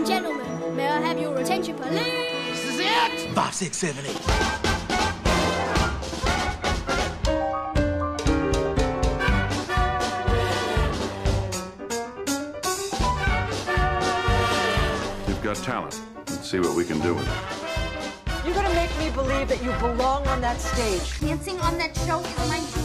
and gentlemen, may I have your attention, please? This is it! Five, six, seven, eight. You've got talent. Let's see what we can do with it. You're gonna make me believe that you belong on that stage. Dancing on that show is my dream.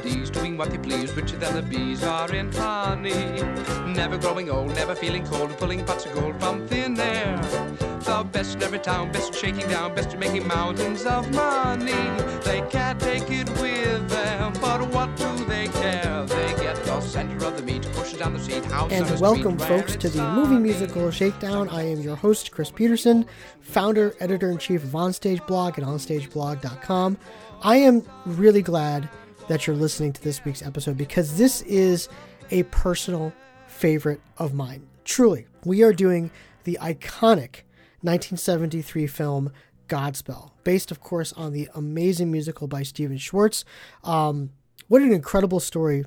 Born doing what they please, richer than the bees are in honey. Never growing old, never feeling cold, pulling pots of gold from thin air. The best in every town, best at shaking down, best at making mountains of money. They can't take it with them, but what do they care? They get the center of the meat, pushes down the seat, house And welcome, street folks, to the movie musical Shakedown. I am your host, Chris Peterson, founder, editor in chief of Onstage Blog at onstageblog.com. I am really glad that you're listening to this week's episode because this is a personal favorite of mine. Truly, we are doing the iconic 1973 film Godspell, based, of course, on the amazing musical by Stephen Schwartz. Um, what an incredible story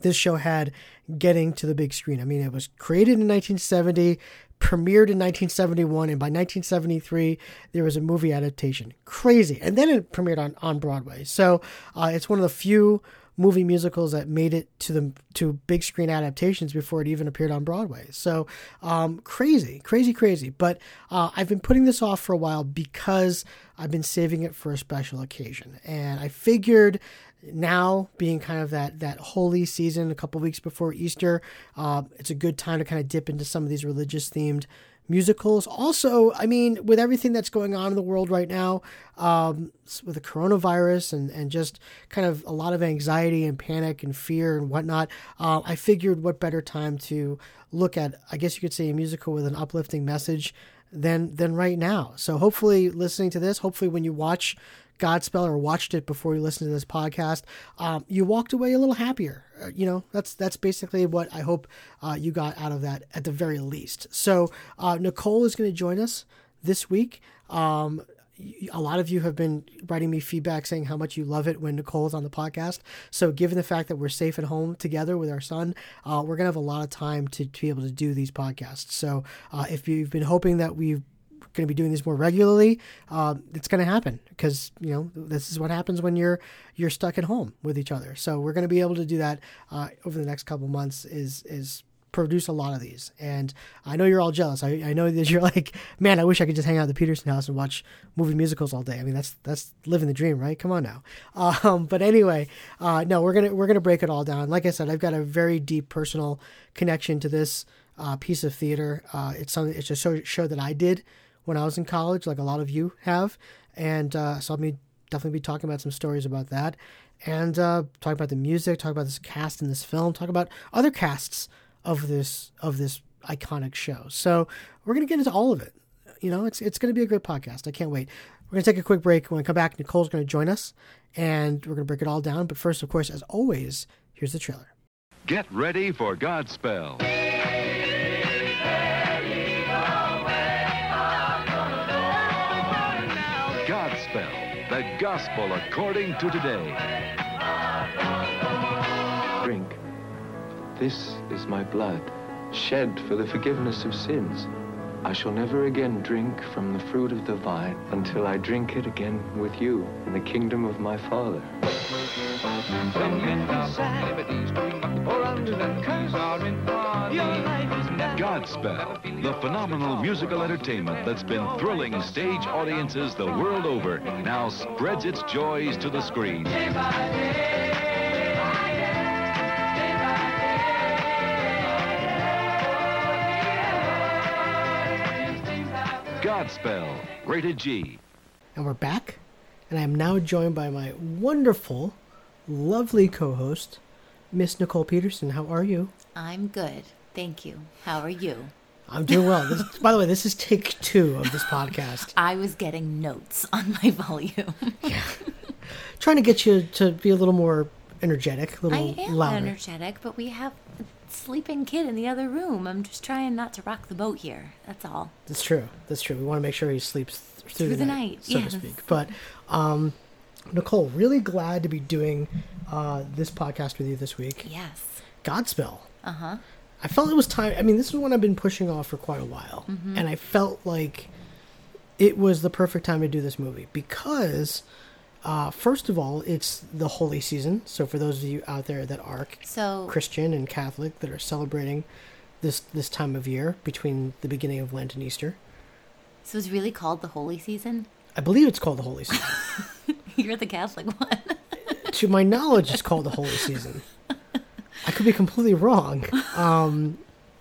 this show had getting to the big screen. I mean, it was created in 1970, premiered in 1971, and by 1973 there was a movie adaptation. Crazy, and then it premiered on on Broadway. So uh, it's one of the few movie musicals that made it to the to big screen adaptations before it even appeared on Broadway. So um, crazy, crazy, crazy. But uh, I've been putting this off for a while because I've been saving it for a special occasion, and I figured now being kind of that that holy season a couple weeks before easter uh, it's a good time to kind of dip into some of these religious themed musicals. Also i mean with everything that's going on in the world right now um, with the coronavirus and, and just kind of a lot of anxiety and panic and fear and whatnot uh, i figured what better time to look at i guess you could say a musical with an uplifting message than than right now. So hopefully listening to this hopefully when you watch Godspell or watched it before you listened to this podcast, um, you walked away a little happier. Uh, you know, that's that's basically what I hope uh, you got out of that at the very least. So uh, Nicole is going to join us this week. Um, a lot of you have been writing me feedback saying how much you love it when Nicole is on the podcast. So, given the fact that we're safe at home together with our son, uh, we're gonna have a lot of time to, to be able to do these podcasts. So, uh, if you've been hoping that we've going to be doing these more regularly, uh, it's going to happen because you know this is what happens when you're you're stuck at home with each other. So we're going to be able to do that uh, over the next couple months. Is is produce a lot of these, and I know you're all jealous. I, I know that you're like, man, I wish I could just hang out at the Peterson house and watch movie musicals all day. I mean, that's that's living the dream, right? Come on now. Um, but anyway, uh, no, we're gonna we're gonna break it all down. Like I said, I've got a very deep personal connection to this uh, piece of theater. Uh, it's something. It's a show, show that I did when I was in college, like a lot of you have, and uh, so I'll be definitely be talking about some stories about that, and uh, talk about the music, talk about this cast in this film, talk about other casts of this of this iconic show. So we're gonna get into all of it. You know, it's it's gonna be a great podcast. I can't wait. We're gonna take a quick break. When we come back, Nicole's gonna join us, and we're gonna break it all down. But first, of course, as always, here's the trailer. Get ready for Godspell. The gospel according to today. Drink. This is my blood, shed for the forgiveness of sins. I shall never again drink from the fruit of the vine until I drink it again with you in the kingdom of my Father. Some men are born liberties, doing what they please, and these are in honey. Godspell, the phenomenal musical entertainment that's been thrilling stage audiences the world over, now spreads its joys to the screen. Godspell, rated G. And we're back, and I am now joined by my wonderful, lovely co-host, Miss Nicole Peterson. How are you? I'm good. Thank you. How are you? I'm doing well. This, by the way, this is take two of this podcast. I was getting notes on my volume. yeah. Trying to get you to be a little more energetic, a little I am louder. energetic, but we have a sleeping kid in the other room. I'm just trying not to rock the boat here. That's all. That's true. That's true. We want to make sure he sleeps th- through, Through the, night, night, so yes. to speak. But um, Nicole, really glad to be doing uh, this podcast with you this week. Yes. Godspell. Uh huh. I felt it was time. I mean, this is one I've been pushing off for quite a while, Mhm. and I felt like it was the perfect time to do this movie because, uh, first of all, it's the holy season. So for those of you out there that are So- Christian and Catholic that are celebrating this this time of year between the beginning of Lent and Easter, So it's really called the holy season. I believe it's called the holy season. You're the Catholic one. to my knowledge, it's called the holy season. I could be completely wrong, um,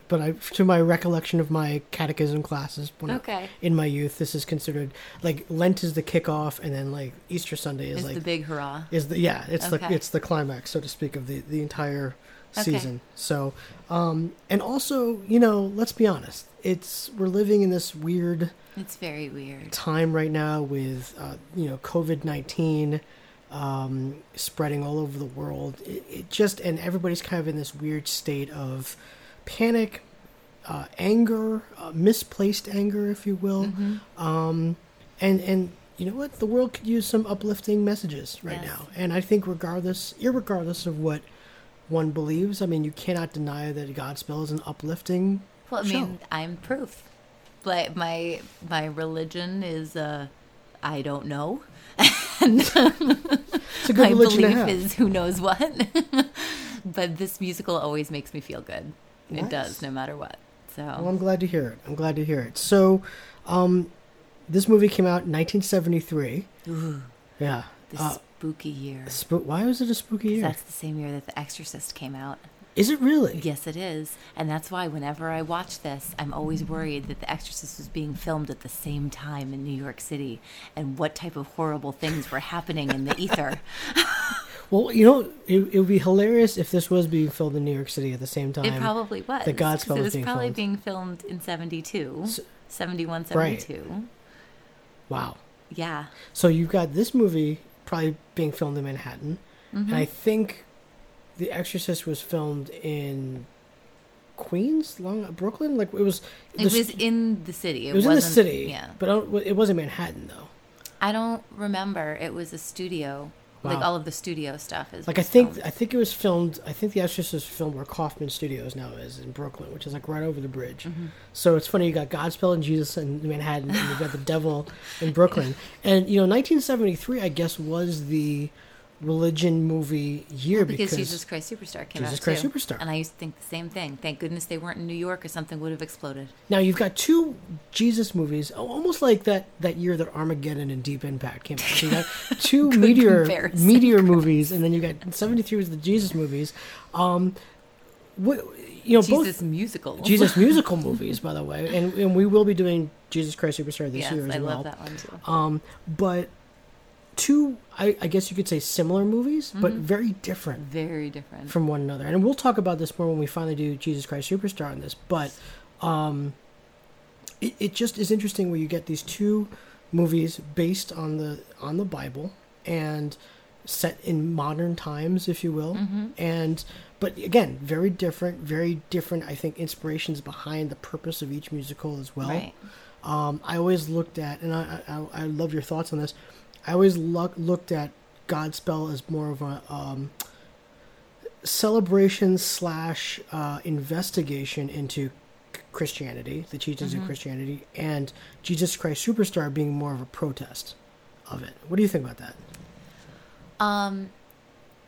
but I, to my recollection of my catechism classes when I- in my youth, this is considered like Lent is the kickoff, and then like Easter Sunday is Is like the big hurrah. Is the yeah, it's the it's the climax, so to speak, of the the entire Okay. season. So, um, and also, you know, let's be honest, it's we're living in this weird It's very weird. time right now with uh, you know COVID nineteen um, spreading all over the world. It, it just and everybody's kind of in this weird state of panic, uh, anger, uh, misplaced anger, if you will. Mhm. Um, and and you know what, the world could use some uplifting messages right Yes. now. And I think regardless, irregardless of what one believes, I mean, you cannot deny that Godspell is an uplifting Well, I show. mean, I'm proof. Like my my religion is uh, I don't know. and It's a good my belief is who knows what. but this musical always makes me feel good. It does, no matter what. So Well, I'm glad to hear it. I'm glad to hear it. So, um, this movie came out in 1973. Ooh, Yeah. the Uh, spooky year. Spook. Why was it a spooky year? That's the same year that The Exorcist came out. Is it really? Yes, it is. And that's why whenever I watch this, I'm always worried that The Exorcist was being filmed at the same time in New York City and what type of horrible things were happening in the ether. Well, you know, it, it would be hilarious if this was being filmed in New York City at the same time. It probably was. The Godspell It was was being probably filmed. being filmed in 72, 71, Right. 72. Wow. Yeah. So you've got this movie probably being filmed in Manhattan, and Mhm. I think The Exorcist was filmed in Queens, Long Brooklyn. Like it was. It was in the city. It, It was in the city. Yeah. But it wasn't Manhattan though. I don't remember. It was a studio. Like all of the studio stuff is. Like I think filmed. I think it was filmed. I think The Exorcist was filmed where Kaufman Studios now is in Brooklyn, which is like right over the bridge. Mm-hmm. So it's funny you got Godspell and Jesus in Manhattan, and you got the Devil in Brooklyn. And you know, 1973, I guess, was the religion movie year because, because, Jesus Christ Superstar came Jesus out Christ too. Superstar. and I used to think the same thing. Thank goodness they weren't in New York, or something would have exploded. now you've got two Jesus movies, almost like that that year that Armageddon and Deep Impact came out. So you got two meteor comparison, meteor movies, and then you got 73 was the Jesus movies. Um, what, you know, both Jesus musicals. Jesus musical movies, by the way, and and we will be doing Jesus Christ Superstar this Yes, year as I well. love that one too. Um, but two, I, I guess you could say similar movies, but Mhm. very different Very different. from one another. And we'll talk about this more when we finally do Jesus Christ Superstar on this. But um, it, it just is interesting where you get these two movies based on the on the Bible and set in modern times, if you will, Mhm. and but again, very different, very different. I think inspirations behind the purpose of each musical as well. Right. Um, I always looked at, and I, I, I love your thoughts on this. I always look, looked at Godspell as more of a um, celebration slash uh, investigation into Christianity, the teachings Mhm. of Christianity, and Jesus Christ Superstar being more of a protest of it. What do you think about that? Um,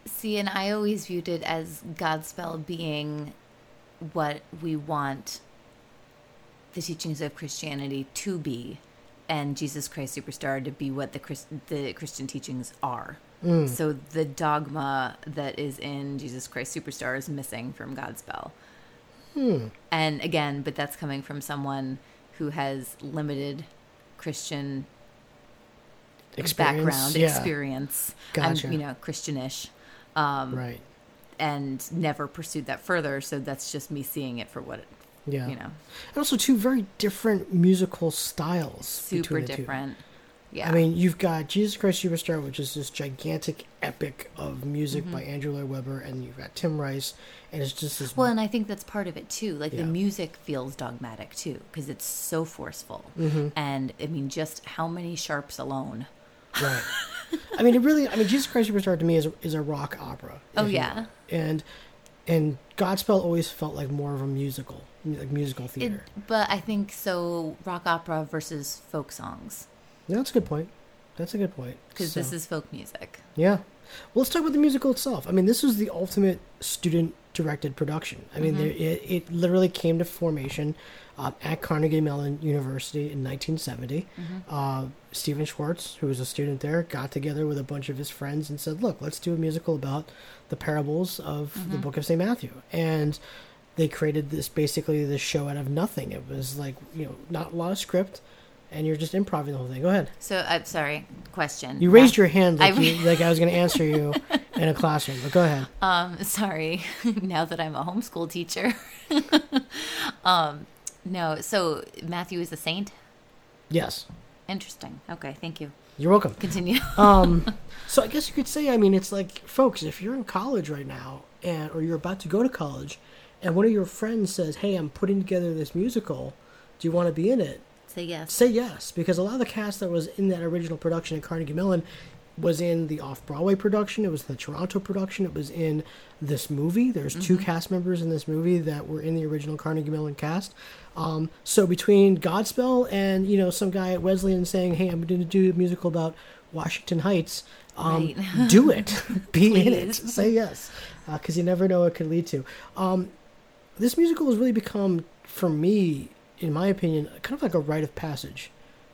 see, and I always viewed it as Godspell being what we want the teachings of Christianity to be, and Jesus Christ Superstar to be what the Christ- the Christian teachings are. Mm. So the dogma that is in Jesus Christ Superstar is missing from Godspell. Hmm. And again, but that's coming from someone who has limited Christian Experience, background yeah. experience. Gotcha. I'm, you know, Christianish. Um, Right. And never pursued that further. So that's just me seeing it for what it, Yeah. you know, And also two very different musical styles. super the two. different. Yeah. I mean, you've got Jesus Christ Superstar, which is this gigantic epic of music Mm-hmm. by Andrew Lloyd Webber, and you've got Tim Rice, and it's just this. Well, and I think that's part of it too. Like Yeah. the music feels dogmatic too, because it's so forceful. Mm-hmm. And I mean, just how many sharps alone? Right. I mean, it really. I mean, Jesus Christ Superstar to me is a, is a rock opera. Oh, yeah. will. and and Godspell always felt like more of a musical, like musical It, theater. but I think so. Rock opera versus folk songs, Yeah, that's a good point. That's a good point. because So- this is folk music. Yeah. Well, let's talk about the musical itself. I mean, this was the ultimate student-directed production. I mean, mm-hmm. there, it, it literally came to formation uh, at Carnegie Mellon University in 1970. Uh, Stephen Schwartz, who was a student there, got together with a bunch of his friends and said, "Look, let's do a musical about the parables of the Book of St. Matthew." And they created this basically this show out of nothing. It was like you know, not a lot of script, and you're just improvising the whole thing. Go ahead. So I'm sorry. Question. You raised your hand like, I- you, like I was going to answer you in a classroom, but go ahead. Um, sorry. now that I'm a homeschool teacher. um, no. So Matthew is a saint. Yes, Interesting. Okay. Thank you. you're welcome. Continue. Um, so I guess you could say, I mean, it's like, folks, if you're in college right now, and or you're about to go to college, and one of your friends says, "Hey, I'm putting together this musical. Do you want to be in it?" Say yes. Say yes, because a lot of the cast that was in that original production at Carnegie Mellon was in the off Broadway production. It was the Toronto production. It was in this movie. There's two cast members in this movie that were in the original Carnegie Mellon cast. Um, so between Godspell and you know some guy at Wesleyan saying, "Hey, I'm going to do a musical about Washington Heights," um, Right. do it. Be in it. Say yes, because you never know what it could lead to. Um, this musical has really become, for me, in my opinion, kind of like a rite of passage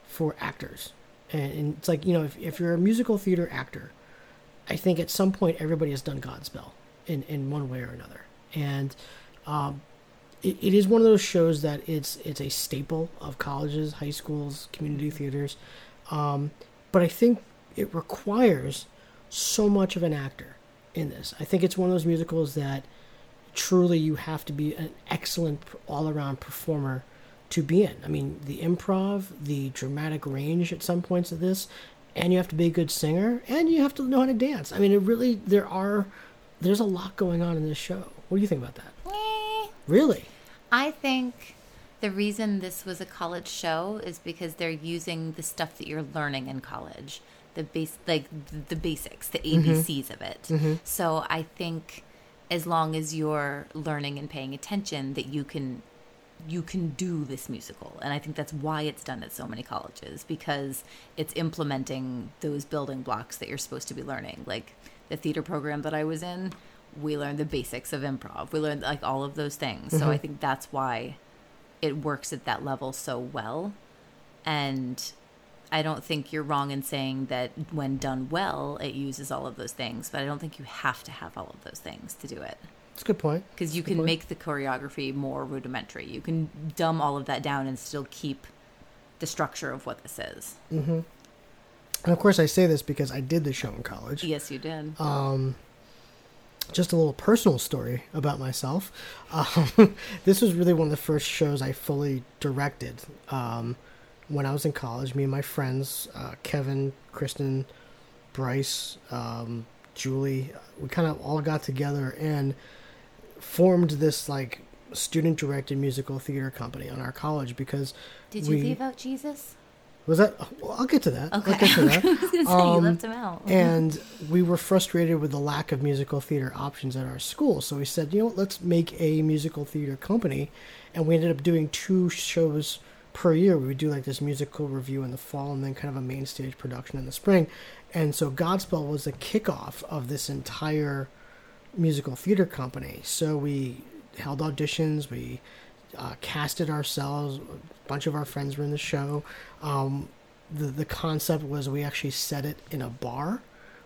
for actors. And, it's like, you know, if, if you're a musical theater actor, I think at some point everybody has done Godspell in, in one way or another. And um, it, it is one of those shows that it's it's a staple of colleges, high schools, community theaters. Um, but I think it requires so much of an actor in this. I think it's one of those musicals that truly you have to be an excellent all around performer to be in. I mean, the improv, the dramatic range at some points of this, and you have to be a good singer, and you have to know how to dance. I mean, it really, there are, there's a lot going on in this show. What do you think about that? Eh, Really? I think the reason this was a college show is because they're using the stuff that you're learning in college, the base, like the basics, the ABCs of it. So I think as long as you're learning and paying attention, that you can you can do this musical. And i think that's why it's done at so many colleges because it's implementing those building blocks that you're supposed to be learning. Like the theater program that i was in we learned the basics of improv. We learned like all of those things. So i mm-hmm. think that's why it works at that level so well. And i don't think you're wrong in saying that when done well it uses all of those things but i don't think you have to have all of those things to do it It's a good point. because you can point. make the choreography more rudimentary. You can dumb all of that down and still keep the structure of what this is. And of course, I say this because I did the show in college. Yes, you did. Um, just a little personal story about myself. Um, this was really one of the first shows I fully directed. Um, when I was in college, me and my friends, uh, Kevin, Kristen, Bryce, um, Julie, we kind of all got together and formed this like student directed musical theater company on our college because Did you we leave out Jesus? was that well, I'll get to that. I'll Okay. get to that. I was gonna say Um, you left him out. and we were frustrated with the lack of musical theater options at our school. So we said, you know what, let's make a musical theater company. And we ended up doing two shows per year. We would do like this musical review in the fall and then kind of a main stage production in the spring. And so Godspell was the kickoff of this entire musical theater company. So we held auditions, we uh, casted ourselves, a bunch of our friends were in the show. Um, the the concept was we actually set it in a bar,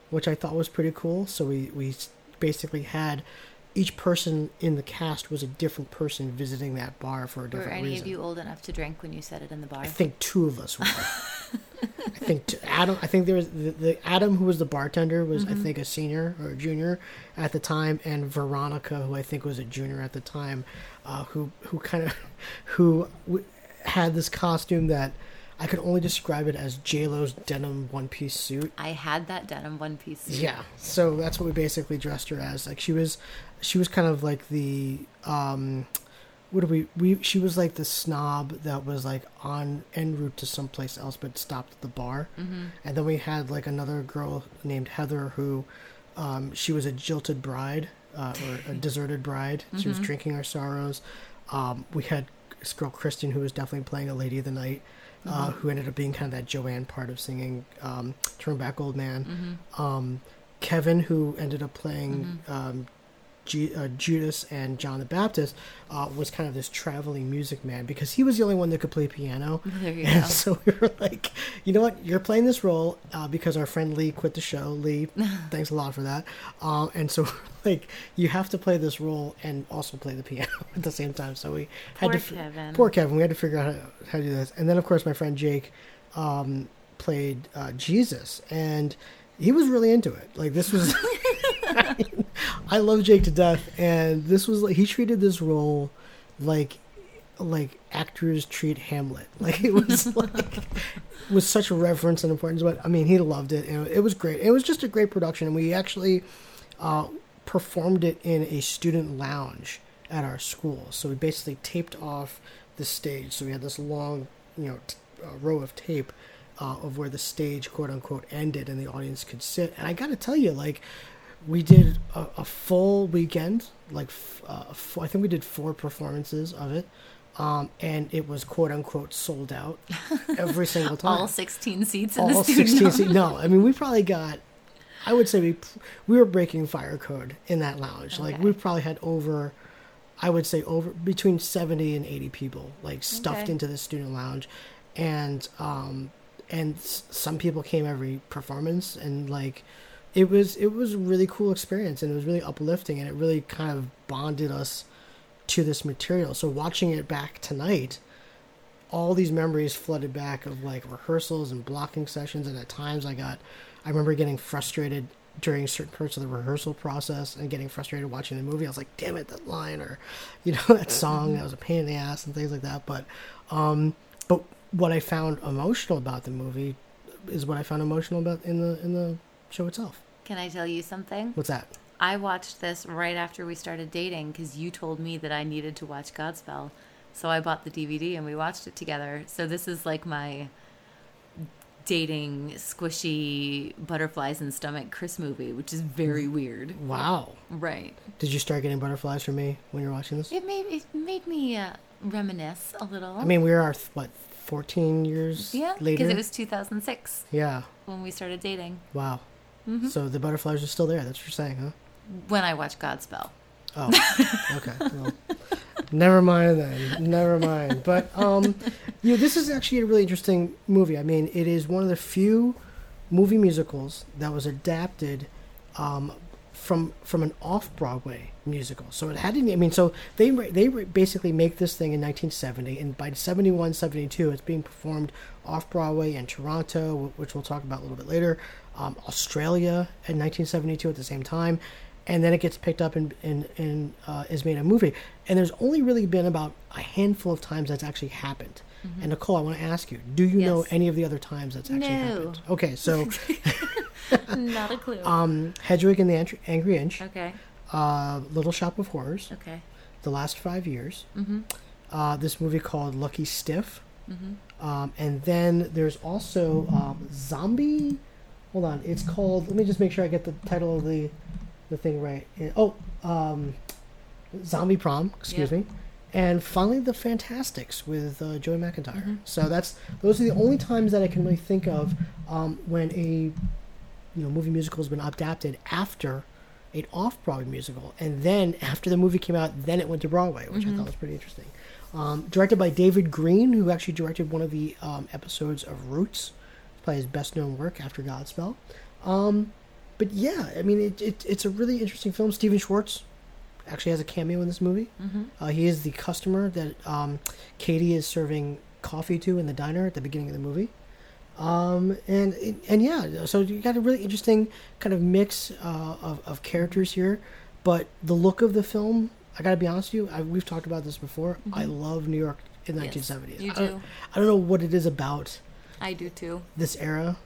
which I thought was pretty cool. So we we basically had each person in the cast was a different person visiting that bar for a different reason. Were any reason. of you old enough to drink when you said it in the bar? I think two of us were. I think t- Adam. I think there was the, the Adam who was the bartender was I think a senior or a junior at the time, and Veronica who I think was a junior at the time, uh, who who kind of who w- had this costume that I could only describe it as J Lo's denim one piece suit. I had that denim one piece. suit. Yeah, so that's what we basically dressed her as. Like she was, she was kind of like the um, what do we we? She was like the snob that was like on en route to someplace else, but stopped at the bar. Mhm. And then we had like another girl named Heather who, um, she was a jilted bride uh, or a deserted bride. She was Mhm. drinking her sorrows. Um, we had this girl Kristen who was definitely playing a lady of the night. Uh, Mhm. who ended up being kind of that Joanne part of singing um, "Turn Back Old Man." Mhm. Um, Kevin, who ended up playing Mm-hmm. G- uh, Judas and John the Baptist, uh, was kind of this traveling music man because he was the only one that could play piano. And go. so we were like, you know what, you're playing this role uh, because our friend Lee quit the show. Lee, thanks a lot for that. Um, and so like you have to play this role and also play the piano at the same time. So we had Poor to fi- Kevin. poor Kevin. We had to figure out how to, how to do this. And then of course my friend Jake um, played uh, Jesus, and he was really into it. Like this was. I love Jake to death, and this was like he treated this role like like actors treat Hamlet. Like it was like with such reverence and importance. But I mean, he loved it, and it was great. It was just a great production, and we actually uh, performed it in a student lounge at our school. So we basically taped off the stage. So we had this long, you know, t- uh, row of tape uh, of where the stage, quote unquote, ended, and the audience could sit. And I got to tell you, like we did a, a full weekend like f- uh, f- i think we did four performances of it um, and it was quote unquote sold out every single time All 16 seats in all the student 16 lounge. seat no i mean we probably got i would say we we were breaking fire code in that lounge like we probably had over i would say over between 70 and 80 people like stuffed Okay. into the student lounge and um and s- some people came every performance and like it was it was a really cool experience and it was really uplifting and it really kind of bonded us to this material. So watching it back tonight all these memories flooded back of like rehearsals and blocking sessions and at times i got i remember getting frustrated during certain parts of the rehearsal process and getting frustrated watching the movie. I was like damn it that line or you know that song that was a pain in the ass and things like that but um but what i found emotional about the movie is what i found emotional about in the in the show itself Can I tell you something? what's that I watched this right after we started dating because you told me that I needed to watch Godspell. So I bought the DVD and we watched it together. So this is like my dating, squishy butterflies and stomach Chris movie, which is very weird. wow Right. did you start getting butterflies from me when you're watching this It made it made me uh, reminisce a little. i mean we are what 14 years yeah, later because it was 2006 yeah when we started dating. Wow. Mhm. So the butterflies are still there. That's what you're saying, huh? When I watched Godspell. Oh, okay. Well, never mind then. Never mind. But um, you know, this is actually a really interesting movie. I mean, it is one of the few movie musicals that was adapted um, from from an off Broadway musical. So it had to. I mean, so they they basically make this thing in 1970, and by 71, 72, it's being performed off Broadway in Toronto, which we'll talk about a little bit later. Um, Australia in 1972 at the same time, and then it gets picked up and and, and uh, is made a movie. And there's only really been about a handful of times that's actually happened. Mhm. And Nicole, I want to ask you: Do you know any of the other times that's actually No. happened? Okay, so Not a clue. um, Hedwig and the Ant- Angry Inch. Okay. Uh, Little Shop of Horrors. Okay. The last five years. Mhm. Uh, this movie called Lucky Stiff. Mhm. Um, and then there's also um, Zombie. Hold on, it's called. Let me just make sure I get the title of the the thing right. Oh, um, Zombie Prom. Excuse Yep. me. And finally, the Fantasticks with uh, Joey McIntyre. Mhm. So that's those are the only times that I can really think of um, when a you know movie musical has been adapted after an off-Broadway musical, and then after the movie came out, then it went to Broadway, which I Mhm. thought was pretty interesting. Um, directed by David Greene, who actually directed one of the um, episodes of Roots, probably his best-known work after Godspell. Um, but yeah, I mean, it, it, it's a really interesting film. Stephen Schwartz actually has a cameo in this movie. Mhm. Uh, he is the customer that um, Katie is serving coffee to in the diner at the beginning of the movie. Um, and and yeah, so you got a really interesting kind of mix uh, of, of characters here. But the look of the film, I got to be honest with you, I, we've talked about this before. I love New York in the Yes, 1970s. you I don't. I don't know what it is about I do too. this era.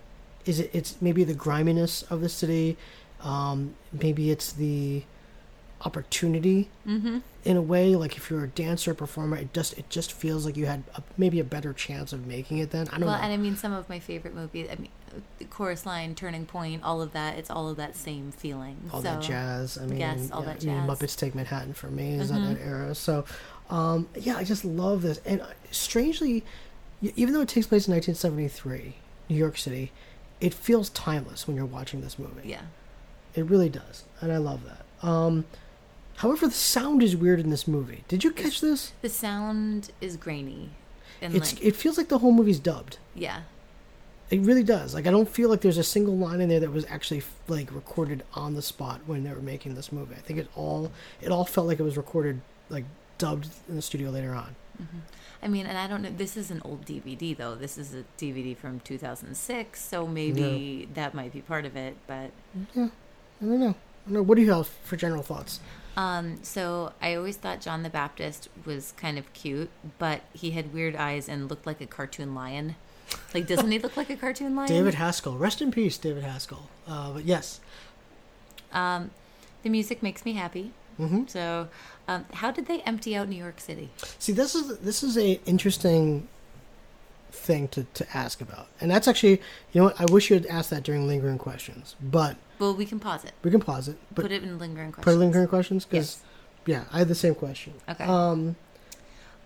Is it? It's maybe the griminess of the city. Um, maybe it's the opportunity Mm-hmm. in a way. Like if you're a dancer or performer, it just it just feels like you had a, maybe a better chance of making it. Then I don't Well, know. and I mean, some of my favorite movies. I mean, the chorus line, Turning Point, all of that. It's all of that same feeling. all so, that jazz. I mean, yes, all yeah, that I mean. Muppets Take Manhattan for me is Mhm. that, that era. So, um, yeah, I just love this. And uh, strangely, even though it takes place in 1973, New York City, it feels timeless when you're watching this movie. Yeah. It really does, and I love that. Um, however, the sound is weird in this movie. Did you catch this? The sound is grainy. And It's like, it feels like the whole movie's dubbed. yeah. It really does. Like I don't feel like there's a single line in there that was actually like recorded on the spot when they were making this movie. I think it all it all felt like it was recorded like dubbed in the studio later on. Mm-hmm. I mean, and I don't know. This is an old DVD, though. This is a DVD from 2006, so maybe that might be part of it. But Yeah, I don't know. I don't know. What do you have for general thoughts? Um, so I always thought John the Baptist was kind of cute, but he had weird eyes and looked like a cartoon lion. Like, doesn't he look like a cartoon lion? David Haskell, rest in peace, David Haskell. Uh, but yes, Um, the music makes me happy. Mhm. So, um, how did they empty out New York City? see, this is this is a interesting thing to, to ask about, and that's actually you know what I wish you had asked that during lingering questions, but Well, we can pause it. we can pause it. But Put it in lingering questions. put questions. lingering questions because Yes. yeah, I had the same question. Okay. Um,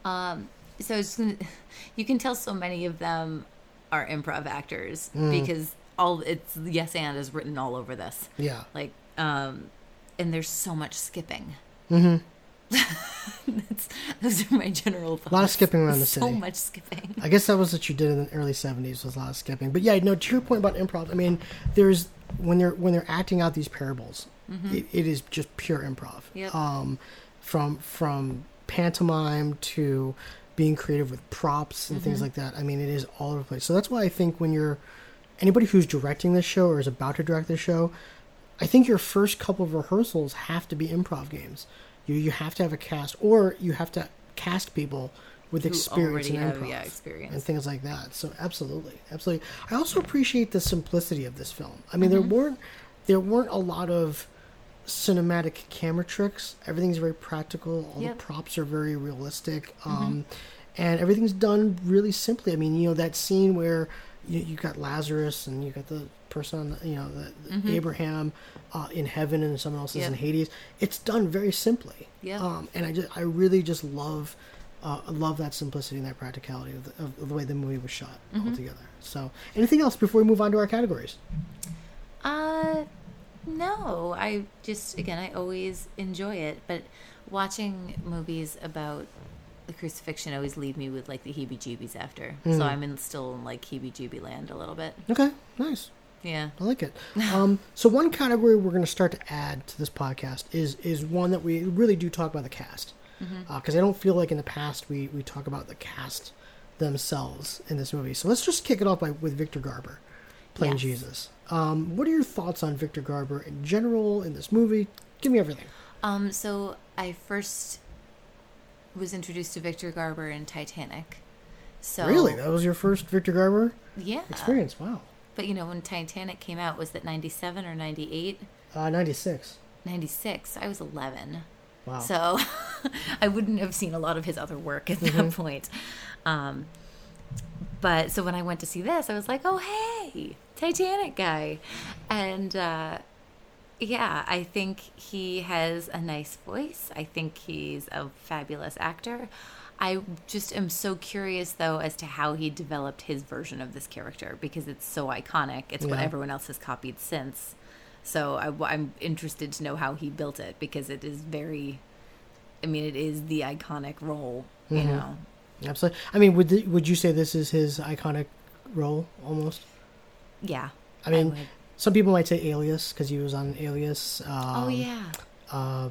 Um, so it's, you can tell so many of them are improv actors Mm. because all it's yes and is written all over this. yeah. Like, um, and there's so much skipping. hmm That's, those are my general thoughts. A lot of skipping around the city. so much skipping. I guess that was what you did in the early '70s was a lot of skipping. But yeah, no. To your point about improv, I mean, there's when they're when they're acting out these parables, it, it is just pure improv. Yep. Um, from from pantomime to being creative with props and things like that. I mean, it is all over the place. So that's why I think when you're anybody who's directing this show or is about to direct this show, I think your first couple of rehearsals have to be improv games. You you have to have a cast, or you have to cast people with Who experience already in have, yeah, experience. and things like that. So absolutely, absolutely. I also appreciate the simplicity of this film. I mean, there weren't there weren't a lot of cinematic camera tricks. Everything's very practical. All Yep. the props are very realistic, um, and everything's done really simply. I mean, you know that scene where you you got Lazarus and you got the person you know the, the Abraham uh, in heaven and someone else is in Hades. It's done very simply. Yep. Um, and I just I really just love. Uh, love that simplicity and that practicality of the, of the way the movie was shot altogether. So, anything else before we move on to our categories? Uh, no. I just again, I always enjoy it, but watching movies about the crucifixion always leave me with like the heebie-jeebies after. Mm. So I'm in still in like heebie-jeebie land a little bit. Okay, nice. Yeah. I like it. Um, so one category we're going to start to add to this podcast is is one that we really do talk about the cast because I don't feel like in the past we we talk about the cast themselves in this movie. So let's just kick it off by with Victor Garber playing Yes. Jesus. Um, what are your thoughts on Victor Garber in general in this movie? Give me everything. Um, so I first was introduced to Victor Garber in Titanic. So Really, that was your first Victor Garber yeah. experience? Wow, But you know, when Titanic came out, was that 97 or 98? uh, ninety six. 96. I was 11. Wow. So I wouldn't have seen a lot of his other work at that Mm-hmm. point. Um, but so when I went to see this, I was like, oh, hey, Titanic guy. And uh, yeah, I think he has a nice voice. I think he's a fabulous actor. I just am so curious, though, as to how he developed his version of this character because it's so iconic. It's what everyone else has copied since. So I, am interested to know how he built it because it is very, I mean, it is the iconic role, you Mhm. know. Absolutely. I mean, would would you say this is his iconic role almost? Yeah. I mean, would. some people might say Alias because he was on Alias. Um, oh yeah. Uh,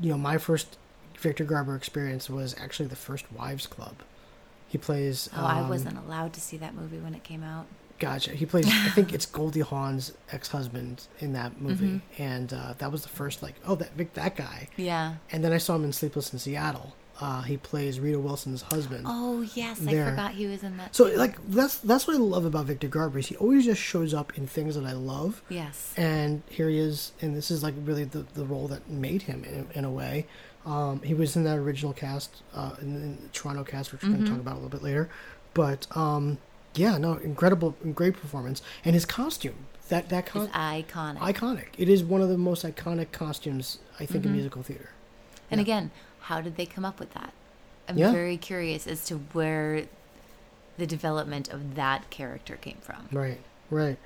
you know, my first Victor Garber experience was actually the first Wives Club. He plays. Oh, I um, wasn't allowed to see that movie when it came out. Gotcha. He plays. I think it's Goldie Hawn's ex-husband in that movie, Mm-hmm. and uh, that was the first like, oh, that Vic, that guy. Yeah. And then I saw him in Sleepless in Seattle, Uh, he plays Rita Wilson's husband. Oh yes, There. I forgot he was in that. So too. like that's that's what I love about Victor Garber is he always just shows up in things that I love. yes, And here he is, and this is like really the, the role that made him in, in a way. Um, he was in that original cast, uh, in, in the Toronto cast, which we're going to talk about a little bit later. But um, yeah, no, incredible, great performance, and his costume that that con- iconic. iconic. It is one of the most iconic costumes I think in musical theater. and again, how did they come up with that? I'm Yeah. very curious as to where the development of that character came from. Right, right.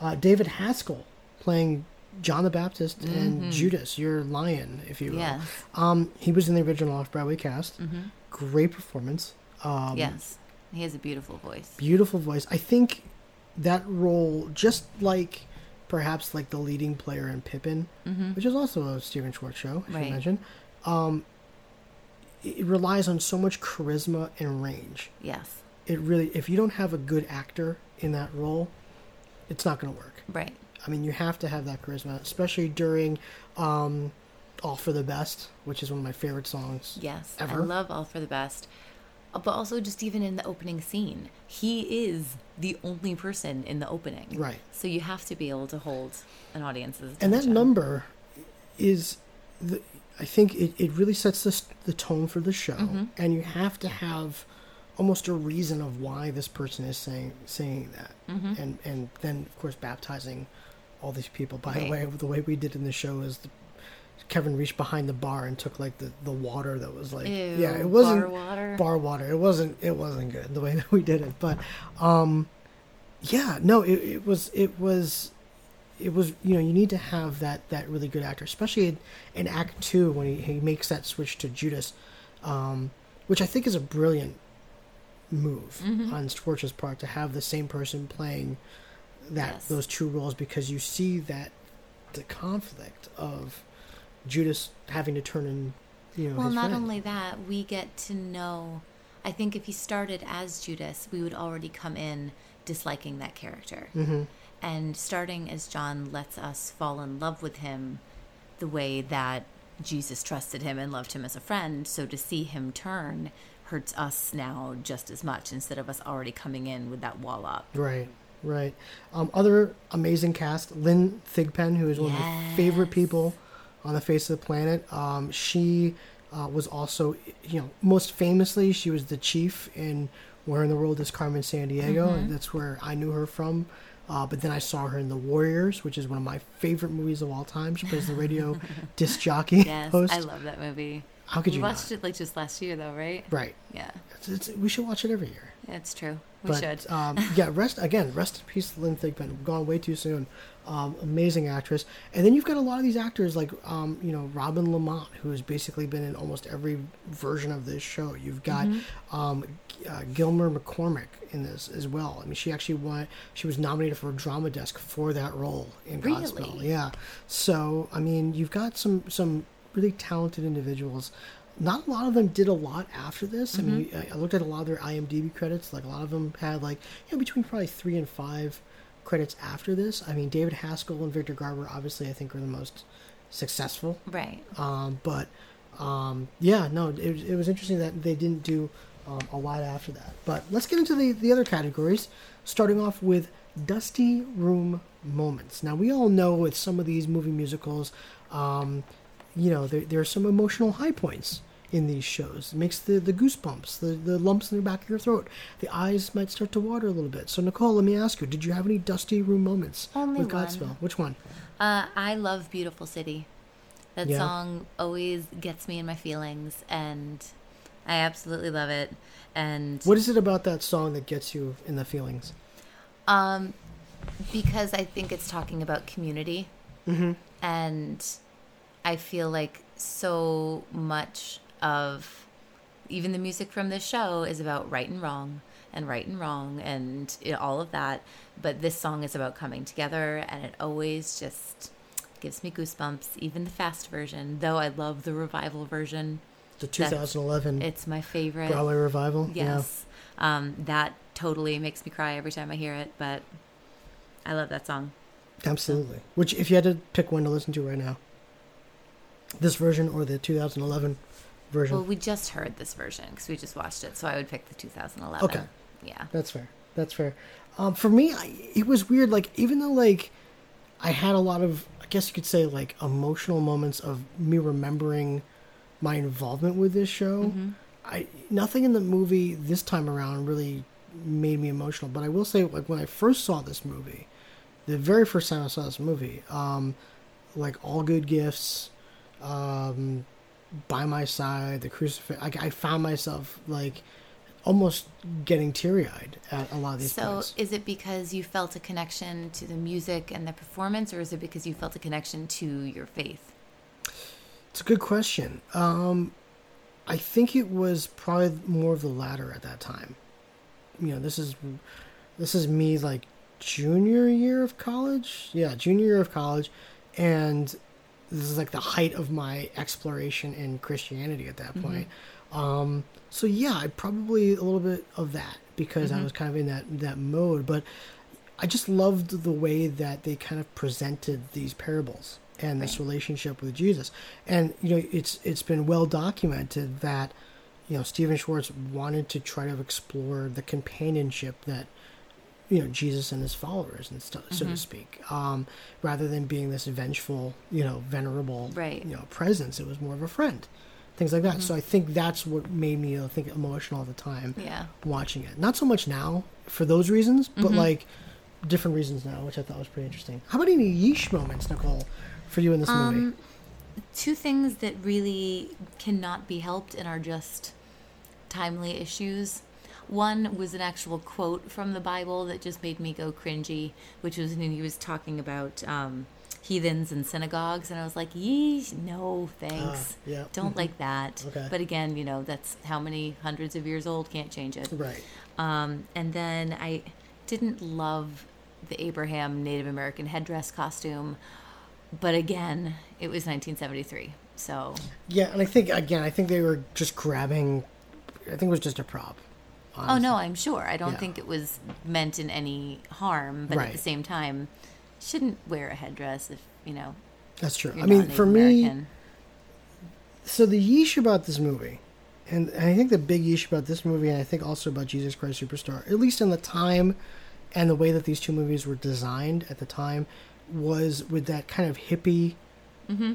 Uh, David Haskell playing John the Baptist and Judas, your lion, if you will. Yes. Um, he was in the original off Broadway cast. Great performance. Um, yes, he has a beautiful voice. Beautiful voice. I think that role, just like perhaps like the leading player in Pippin, which is also a Stephen Schwartz show, I should Right. mention, um, it relies on so much charisma and range. Yes, It really, if you don't have a good actor in that role, it's not going to work. right. I mean, you have to have that charisma, especially during um, All for the Best, which is one of my favorite songs. Yes, Ever. I love All for the Best. Uh, But also, just even in the opening scene, he is the only person in the opening. Right. So you have to be able to hold an audience's attention. And that number is, the, I think it, it really sets the, the tone for the show. Mm-hmm. And you have to have almost a reason of why this person is saying saying that. Mm-hmm. And, and then, of course, baptizing all these people. By the way, the way we did in the show is the, Kevin reached behind the bar and took like the, the water that was like Ew, yeah it wasn't bar water? bar water it wasn't it wasn't good the way that we did it but um yeah no it, it was it was it was you know you need to have that that really good actor especially in, in act two when he, he makes that switch to judas um which i think is a brilliant move Mm-hmm. on schwartz's part to have the same person playing that Yes. those two roles because you see that the conflict of judas having to turn in you know Well, not friend. only that, we get to know. I think if he started as Judas, we would already come in disliking that character. Mm-hmm. And starting as John lets us fall in love with him the way that Jesus trusted him and loved him as a friend. So to see him turn hurts us now just as much instead of us already coming in with that wall up. Right, right. Um, other amazing cast: Lynn Thigpen, who is one of my favorite people on the face of the planet. Um, she uh, was also, you know, most famously, she was the chief in Where in the World is Carmen Sandiego, Mm-hmm. and that's where I knew her from. Uh, but then I saw her in The Warriors, which is one of my favorite movies of all time. She plays the radio disc jockey Yes, host. I love that movie. How could we you watched not? it like just last year, though, right? Right. Yeah, It's, it's, we should watch it every year. it's true. We but should. um, yeah, rest again. Rest in peace, Lynn Thigpen. Gone way too soon. Um, amazing actress. And then you've got a lot of these actors like um, you know Robin Lamont, who has basically been in almost every version of this show. You've got Mm-hmm. um, uh, Gilmer McCormick in this as well. I mean, she actually won. She was nominated for a drama desk for that role in Godspell. Yeah. So I mean, you've got some some really talented individuals. Not a lot of them did a lot after this. I mean, I looked at a lot of their IMDb credits. Like a lot of them had like you know between probably three and five credits after this. I mean, David Haskell and Victor Garber obviously I think are the most successful. right. Um, but um, yeah, no, it, was- it was interesting that they didn't do um, a lot after that. But let's get into the, the other categories, starting off with Dusty Room Moments. Now, we all know with some of these movie musicals, um, you know, there, there are some emotional high points in these shows. It makes the, the goosebumps, the, the lumps in the back of your throat. The eyes might start to water a little bit. So, Nicole, let me ask you, did you have any Dusty Room moments Only with one. Godspell? Which one? Uh, I love Beautiful City. That Yeah. song always gets me in my feelings, and I absolutely love it. And What is it about that song that gets you in the feelings? um, because I think it's talking about community, Mm-hmm. and I feel like so much of even the music from this show is about right and wrong and right and wrong and all of that. But this song is about coming together, and it always just gives me goosebumps. Even the fast version, though I love the revival version. The That- 2011 It's my favorite. Broadway revival. Yes. Um, that totally makes me cry every time I hear it, but I love that song. Yeah, absolutely. Which, if you had to pick one to listen to right now, this version or the 2011 version? Well, we just heard this version because we just watched it, so I would pick the 2011. Okay. Yeah. That's fair. That's fair. Um, for me, I, it was weird. Like even though like I had a lot of, I guess you could say like emotional moments of me remembering my involvement with this show. I nothing in the movie this time around really made me emotional. But I will say, like when I first saw this movie, the very first time I saw this movie, um, like all good gifts, um, by my side, the crucifix. I, I found myself like almost getting teary eyed at a lot of these So, is it because you felt a connection to the music and the performance, or is it because you felt a connection to your faith? It's a good question. Um, I think it was probably more of the latter at that time. You know, this is this is me like junior year of college. Yeah, junior year of college, and this is like the height of my exploration in Christianity at that point. Um, so yeah, I probably a little bit of that because I was kind of in that that mode, but I just loved the way that they kind of presented these parables and this relationship with Jesus. And you know, it's it's been well documented that you know Stephen Schwartz wanted to try to explore the companionship that you know Jesus and his followers and stuff, so to mm-hmm. speak, um, rather than being this vengeful, you know, venerable, Right. you know, presence. It was more of a friend, things like that. Mm-hmm. So I think that's what made me, I think, emotional at the time Yeah. watching it. Not so much now for those reasons, but mm-hmm. like different reasons now, which I thought was pretty interesting. How about any yeesh moments, Nicole, for you in this movie? Um, two things that really cannot be helped and are just timely issues. One was an actual quote from the Bible that just made me go cringy, which was when he was talking about um, heathens and synagogues, and I was like, "Yeesh, no, thanks, yeah. don't like that." Okay. But again, you know, that's how many hundreds of years old, can't change it. Right. Um, and then I didn't love the Abraham Native American headdress costume, but again, it was 1973, so Yeah, and I think again, I think they were just grabbing. I think it was just a prop. Oh no, I'm sure. I don't Yeah. think it was meant in any harm, but at the same time, shouldn't wear a headdress if you know. That's true. I mean, for me, so the yeesh about this movie, and, I think the big yeesh about this movie, and I think also about Jesus Christ Superstar, at least in the time and the way that these two movies were designed at the time, was with that kind of hippie mm-hmm.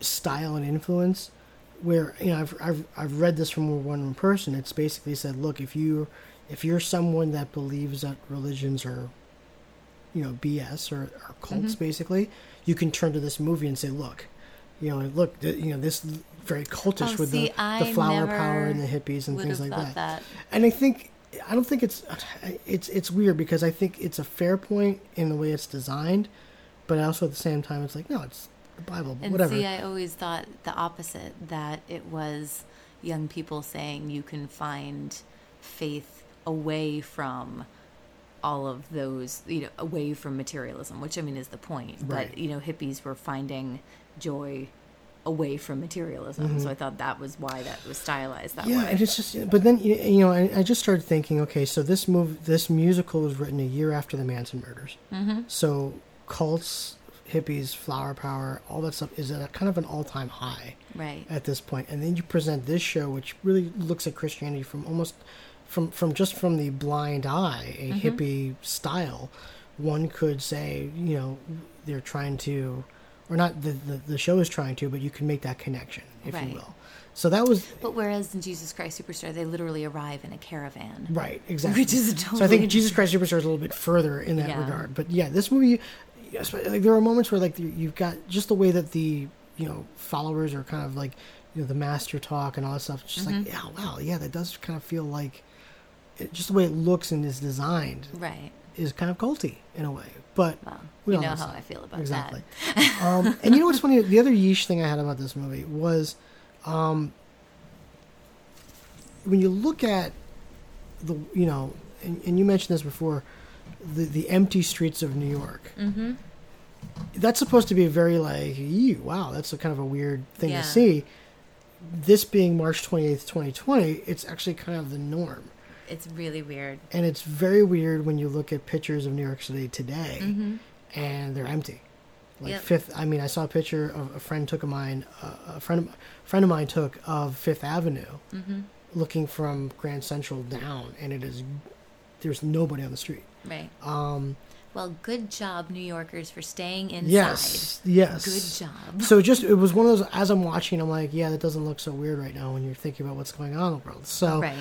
style and influence. Where you know I've, I've I've read this from one person. It's basically said, look, if you if you're someone that believes that religions are you know BS or, or cults mm-hmm. basically, you can turn to this movie and say, look, you know, look, th- you know, this very cultish Oh, with see, the, the flower power and the hippies and things like that. that. And I think I don't think it's it's it's weird because I think it's a fair point in the way it's designed, but also at the same time it's like no, it's the Bible, And whatever. see, I always thought the opposite that it was young people saying you can find faith away from all of those, you know, away from materialism, which I mean is the point. Right. But, you know, hippies were finding joy away from materialism. So I thought that was why that was stylized that Mm-hmm. yeah, way. and it's just, but then you you know, I, I just started thinking, okay, so this move, this musical was written a year after the Manson murders. Mm-hmm. So cults, hippies, flower power, all that stuff is at a kind of an all-time high. right. at this point. and then you present this show which really looks at christianity from almost from from just from the blind eye a mm-hmm. hippie style one could say you know they're trying to or not the, the the show is trying to but you can make that connection if Right. you will so that was But whereas in Jesus Christ Superstar, they literally arrive in a caravan. right exactly Which is a so i think jesus christ superstar is a little bit further in that Yeah. regard but yeah this movie like there are moments where like you- you've got just the way that the you know followers are kind of like you know the master talk and all that stuff it's just Mm-hmm. like yeah wow yeah that does kind of feel like it, just the way it looks and is designed Right. is kind of culty in a way but Well, we you all know how. I feel about exactly that. um, and you know what's funny the other yeesh thing i had about this movie was um, when you look at the you know and, and you mentioned this before the the empty streets of new york mm-hmm. That's supposed to be very like ew, wow that's a kind of a weird thing Yeah. to see this being march 28th 2020 it's actually kind of the norm It's really weird. and it's very weird when you look at pictures of new york city today and they're empty Like Yep. Fifth. I mean, I saw a picture of a friend took of mine. Uh, a friend of, friend of mine took of Fifth Avenue, Mm-hmm. looking from Grand Central down, and it is there's nobody on the street. Right. Um, Well, good job, New Yorkers, for staying inside. yes, yes. Good job. So just it was one of those. As I'm watching, I'm like, yeah, that doesn't look so weird right now when you're thinking about what's going on in the world. So, Right.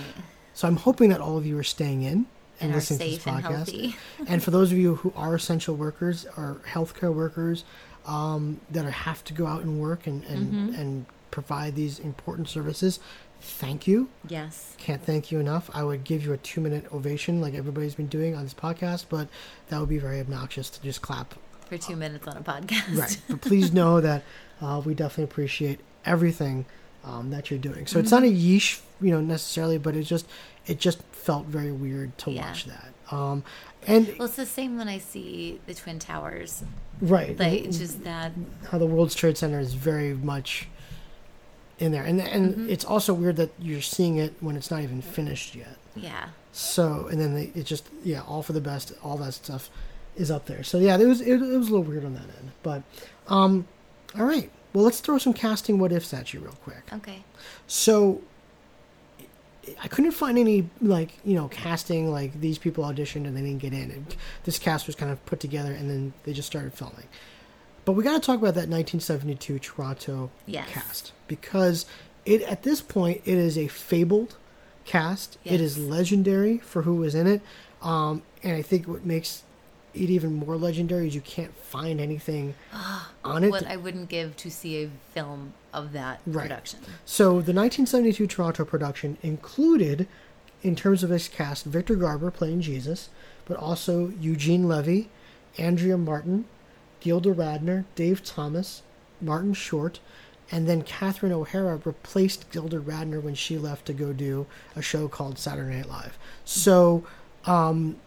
so I'm hoping that all of you are staying in and, And listening to this and podcast. healthy. and for those of you who are essential workers or healthcare workers um, that are, have to go out and work and and, Mm-hmm. and provide these important services, thank you. Yes. Can't thank you enough. I would give you a two minute ovation like everybody's been doing on this podcast, but that would be very obnoxious to just clap For two minutes on a podcast. Right. But please know that uh, we definitely appreciate everything um, that you're doing. So it's not a Mm-hmm. yeesh, you know, necessarily, but it just it just felt very weird to Yeah. watch that. Um, and Well, it's the same when I see the Twin Towers. right, Like, just that. how the World Trade Center is very much in there, and and Mm-hmm. it's also weird that you're seeing it when it's not even finished yet. Yeah. So and then they, it just yeah, all for the best, all that stuff is up there. So yeah, it was it, it was a little weird on that end, but um, all right. Well, let's throw some casting what ifs at you real quick. Okay. So I couldn't find any like you know casting like these people auditioned and they didn't get in. And this cast was kind of put together and then they just started filming. But we got to talk about that 1972 Toronto Yes. cast because it at this point it is a fabled cast. It is legendary for who was in it, um, and I think what makes it even more legendary is you can't find anything on it. What I wouldn't give to see a film of that Right. production. So the 1972 Toronto production included, in terms of its cast, Victor Garber playing Jesus, but also Eugene Levy, Andrea Martin, Gilda Radner, Dave Thomas, Martin Short, and then Catherine O'Hara replaced Gilda Radner when she left to go do a show called Saturday Night Live. So um,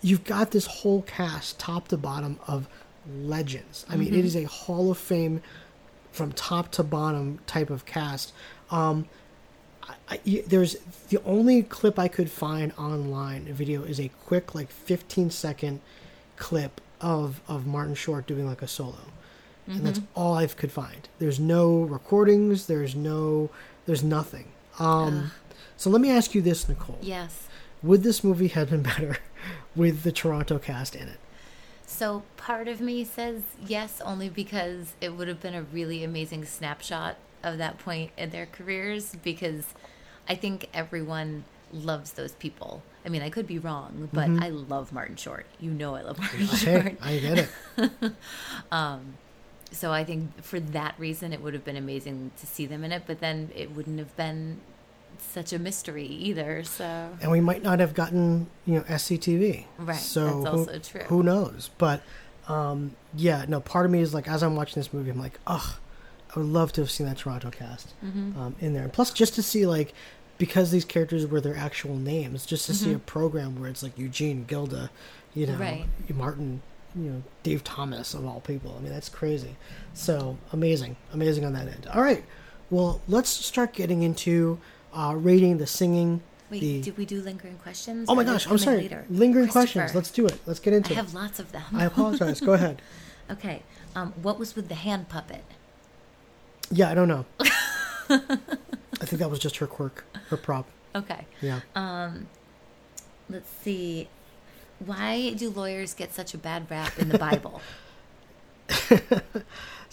you've got this whole cast, top to bottom, of legends. I mean, it is a Hall of Fame from top to bottom type of cast. Um, I, there's the only clip I could find online, video, is a quick like 15 second clip of of Martin Short doing like a solo, and that's all I could find. There's no recordings. There's no. There's nothing. Um, so let me ask you this, Nicole: Yes. Would this movie have been better with the Toronto cast in it? So part of me says yes, only because it would have been a really amazing snapshot of that point in their careers. Because I think everyone loves those people. I mean, I could be wrong, but I love Martin Short. You know, I love Martin Short. I get it. So I think for that reason, it would have been amazing to see them in it. But then it wouldn't have been such a mystery either. So and we might not have gotten you know SCTV. Right, So that's who, also true. Who knows? But um, yeah, no. Part of me is like, as I'm watching this movie, I'm like, ugh, I would love to have seen that Toronto cast Mm-hmm. um, in there. And plus, just to see like, because these characters were their actual names, just to see a program where it's like Eugene, Gilda, you know, Mm-hmm. Right. Martin, you know, Dave Thomas of all people. I mean, that's crazy. So amazing, amazing on that end. All right, well, let's start getting into uh, rating the singing. wait, the did we do lingering questions? Oh my gosh, I'm sorry. later? Lingering questions. Let's do it. Let's get into I it. have lots of them. I apologize. Go ahead. Okay. Um, what was with the hand puppet? Yeah, I don't know. I think that was just her quirk, her prop. Okay. Yeah. Um, let's see. Why do lawyers get such a bad rap in the Bible?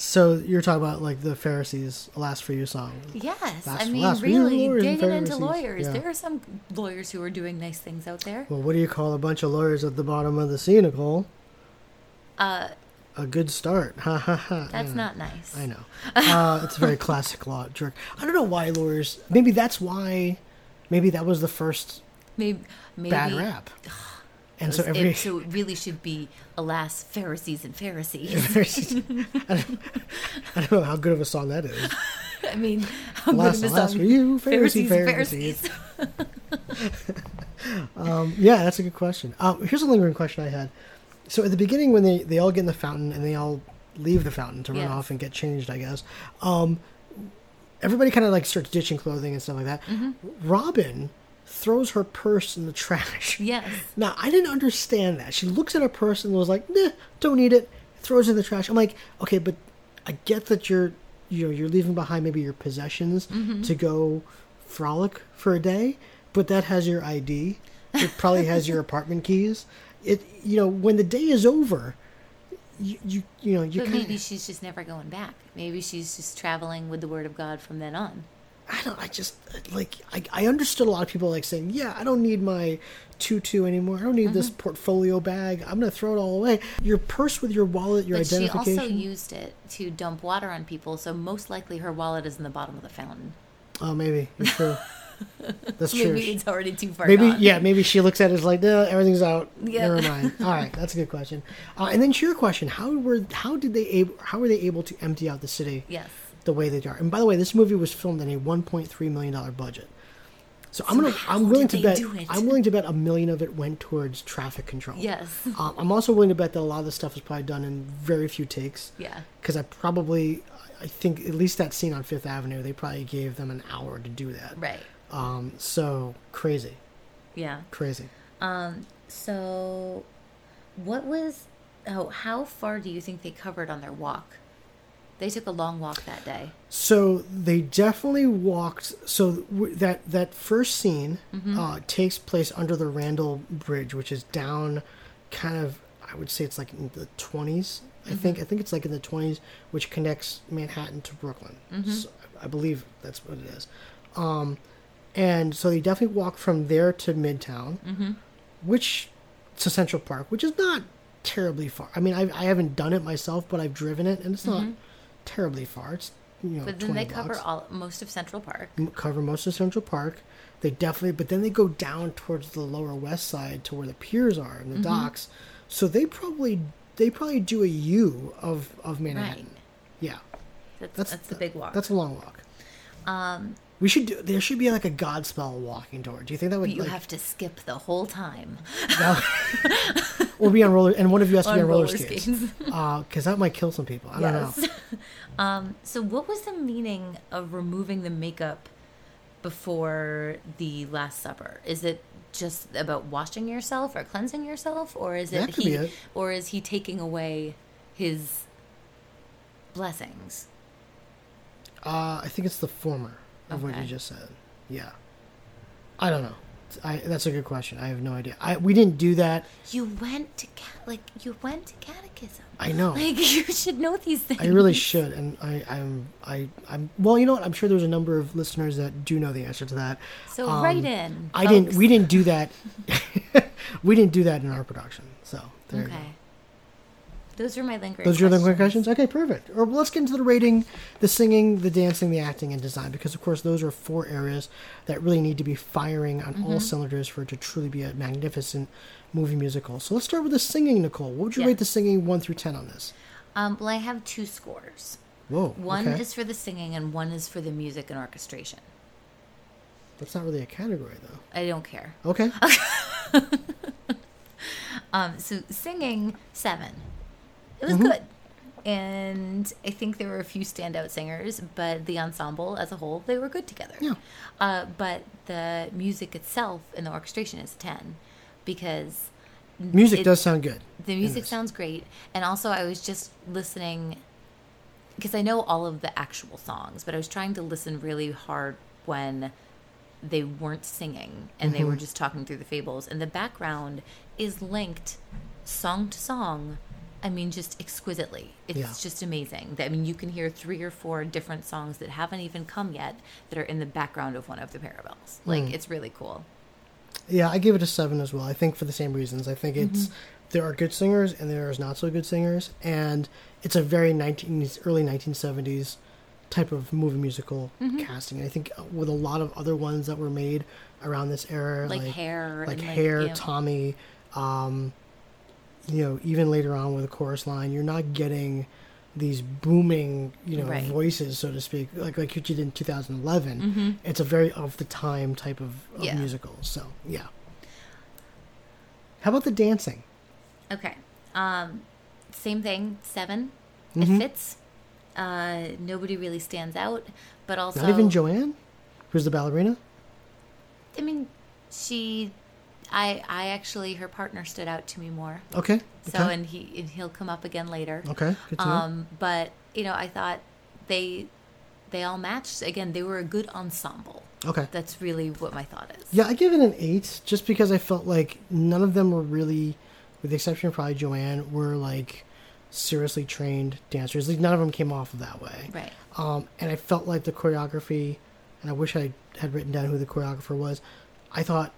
So you're talking about like the Pharisees, "Alas for you" song. yes. I mean, real really, digging into lawyers. Yeah. There are some lawyers who are doing nice things out there. Well, what do you call a bunch of lawyers at the bottom of the sea, Nicole? Uh, A good start. Ha ha ha. that's not nice. I know. Uh, it's a very classic law jerk. I don't know why lawyers. Maybe that's why. Maybe that was the first Maybe, maybe bad rap. And so it- every so it really should be, alas, Pharisees and Pharisees. I, don't, I don't know how good of a song that is. I mean, how Alas, good of a alas song. for you, Pharisee, Pharisees, Pharisees. Yeah, that's a good question. Um, here's a lingering question I had. So at the beginning, when they, they all get in the fountain and they all leave the fountain to run Yes. off and get changed, I guess. Um, everybody kind of like starts ditching clothing and stuff like that. Mm-hmm. Robin throws her purse in the trash. Yes. Now I didn't understand that. She looks at her purse and was like, "Nah, don't need it." throws it in the trash. I'm like, okay, but I get that you're you know you're leaving behind maybe your possessions Mm-hmm. to go frolic for a day, but that has your ID. It probably has your apartment keys. It you know when the day is over, you you, you know you But kind maybe she's just never going back. Maybe she's just traveling with the word of God from then on. I don't I just like I, I understood a lot of people like saying yeah I don't need my tutu anymore I don't need this Mm-hmm. portfolio bag I'm gonna throw it all away your purse with your wallet your But she identification also used it to dump water on people, so most likely her wallet is in the bottom of the fountain. oh maybe you're true that's true Maybe it's already too far Maybe gone. yeah, maybe she looks at it as like, no, everything's out. Yeah. Never mind. All right, that's a good question. Uh, and then to your question, how were how did they able how were they able to empty out the city Yes. the way they are? And by the way, this movie was filmed in a 1.3 million dollar budget. So, I'm gonna I'm willing to bet? I'm willing to bet a million of it went towards traffic control. Yes. Um, I'm also willing to bet that a lot of the stuff was probably done in very few takes. Yeah. Because I probably I think at least that scene on Fifth Avenue, they probably gave them an hour to do that. Right. Um, so crazy, Yeah. crazy. Um. So, what was? Oh, how far do you think they covered on their walk? They took a long walk that day. So they definitely walked. So that that first scene Mm-hmm. uh, takes place under the Randall Bridge, which is down, kind of. I would say it's like in the 20s. I think Mm-hmm. I think it's like in the twenties, which connects Manhattan to Brooklyn. Mm-hmm. So I believe that's what it is. Um, and so they definitely walk from there to Midtown, Mm-hmm. which to Central Park, which is not terribly far. I mean, I, I haven't done it myself, but I've driven it, and it's not terribly far. It's you know, Mm-hmm. But then they 20 cover blocks. all most of Central Park. Cover most of Central Park. They definitely, but then they go down towards the lower west side to where the piers are and the Mm-hmm. docks. So they probably they probably do a U of of Manhattan. Right. Yeah, That's that's that's, the big walk. That's a long walk. um. We should do. There should be like a Godspell walking tour. Do you think that would But you like, have to skip the whole time. or be on roller? And one of you has to be On on roller roller skates. Because that might kill some people. I don't know. Um. So, what was the meaning of removing the makeup before the Last Supper? Is it just about washing yourself or cleansing yourself, or is it he, it. or is he taking away his blessings? Uh, I think it's the former of what you just said. Yeah. I don't know. I, that's a good question. I have no idea. I we didn't do that. You went to like you went to catechism. I know. Like you should know these things. I really should, and I, I'm, I, I'm. Well, you know what? I'm sure there's a number of listeners that do know the answer to that. So Um, write in. I didn't. We didn't do that. we didn't do that in our production. So there you go. Those are my lingering. Those are your questions. questions. Okay, perfect. Or let's get into the rating, the singing, the dancing, the acting, and design, because of course those are four areas that really need to be firing on Mm-hmm. all cylinders for it to truly be a magnificent movie musical. So let's start with the singing, Nicole. What would you Yeah. rate the singing one through ten on this? Um, well, I have two scores. Whoa. One okay. is for the singing, and one is for the music and orchestration. That's not really a category though. I don't care. Okay. Um, so singing seven. It Mm-hmm. was good, and I think there were a few standout singers, but the ensemble as a whole they were good together. Yeah. Uh, but the music itself and the orchestration is ten, because Music it- does sound good. The music sounds great, and also I was just listening because I know all of the actual songs, but I was trying to listen really hard when they weren't singing and they were Mm-hmm. just talking through the fables, and the background is linked song to song. I mean, just exquisitely. It's Yeah. just amazing. I mean, you can hear three or four different songs that haven't even come yet that are in the background of one of the parallels. Like, Mm. it's really cool. Yeah, I give it a seven as well. I think for the same reasons. I think it's Mm-hmm. there are good singers and there is not so good singers, and it's a very nineteen early nineteen seventies type of movie musical Mm-hmm. casting. I think uh, with a lot of other ones that were made around this era, Like Hair like and, like, Hair. Tommy, um, you know, even later on with the chorus line, you're not getting these booming, you know, Right. voices, so to speak, like like you did in 2011. It's a very of the time type of, of Mm-hmm. Yeah. musical. So yeah. How about the dancing? Okay. Um, same thing. 7 Mhm. It fits. Uh, nobody really stands out, but also Not even Joanne, who's the ballerina. I mean, she. I, I actually, her partner stood out to me more. Okay. So, okay. and he and he'll come up again later. Okay, to know. Um, but you know, I thought they they all matched. Again, they were a good ensemble. Okay. That's really what my thought is. Yeah, I give it an eight just because I felt like none of them were really, with the exception of probably Joanne, were like seriously trained dancers. Like none of them came off that way. Right. Um, and I felt like the choreography, and I wish I had written down who the choreographer was. I thought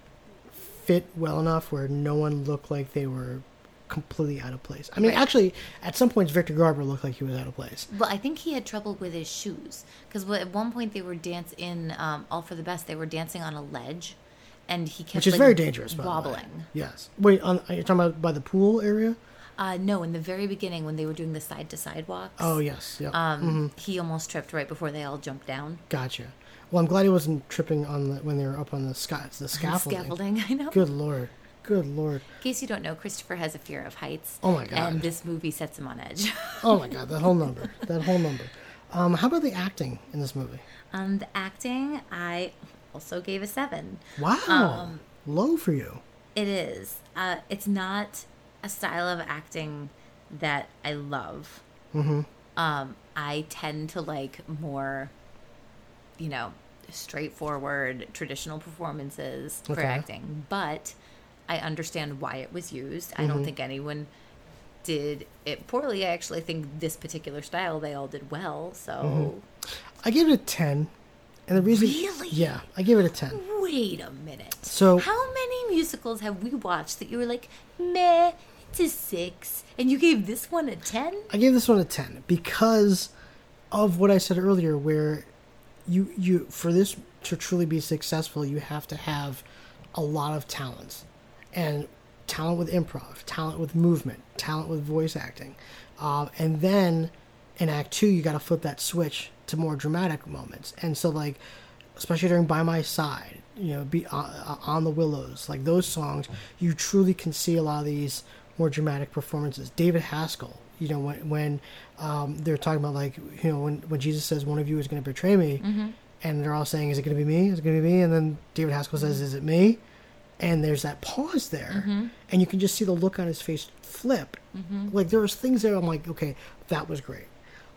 fit well enough where no one looked like they were completely out of place. I mean, Right. actually, at some points, Victor Garber looked like he was out of place. Well, I think he had trouble with his shoes because at one point they were dance in um, All for the Best. They were dancing on a ledge, and he kept Which is like, very dangerous, by the way. wobbling. Yes. Wait, on, are you talking about by the pool area? Uh, no, in the very beginning when they were doing the side to side walks. Oh, yes. Yeah. Um, he almost tripped right before they all jumped down. Gotcha. Well, I'm glad he wasn't tripping on the when they were up on the sky, the scaffolding. Scaffolding, I know. Good lord. Good lord. In case you don't know, Christopher has a fear of heights. Oh my God. And this movie sets him on edge. Oh my god, that whole number. That whole number. Um, how about the acting in this movie? um, the acting, I also gave a seven. Wow. Um, Low for you. It is. Uh, it's not a style of acting that I love. Mm-hmm. Um, I tend to like more, you know, straightforward traditional performances for acting. But I understand why it was used. I don't Mhm. think anyone did it poorly. I actually think this particular style they all did well. So I gave it a ten. And the reason Really? Yeah, I gave it a ten. wait a minute. So How many musicals have we watched that you were like, meh, it's a six, and you gave this one a ten? I gave this one a ten because of what I said earlier, where you you for this to truly be successful, you have to have a lot of talents, and talent with improv, talent with movement, talent with voice acting, um, and then in Act Two, you got to flip that switch to more dramatic moments, and so like especially during "By My Side," you know, "Be uh, on the Willows," like those songs, you truly can see a lot of these more dramatic performances. David Haskell, you know, when when um, they're talking about like you know when when Jesus says one of you is going to betray me, and they're all saying, "Is it going to be me? Is it going to be me?" And then David Haskell says, "Is it me?" And there's that pause there, and you can just see the look on his face flip. Like there was things there. I'm like, okay, that was great.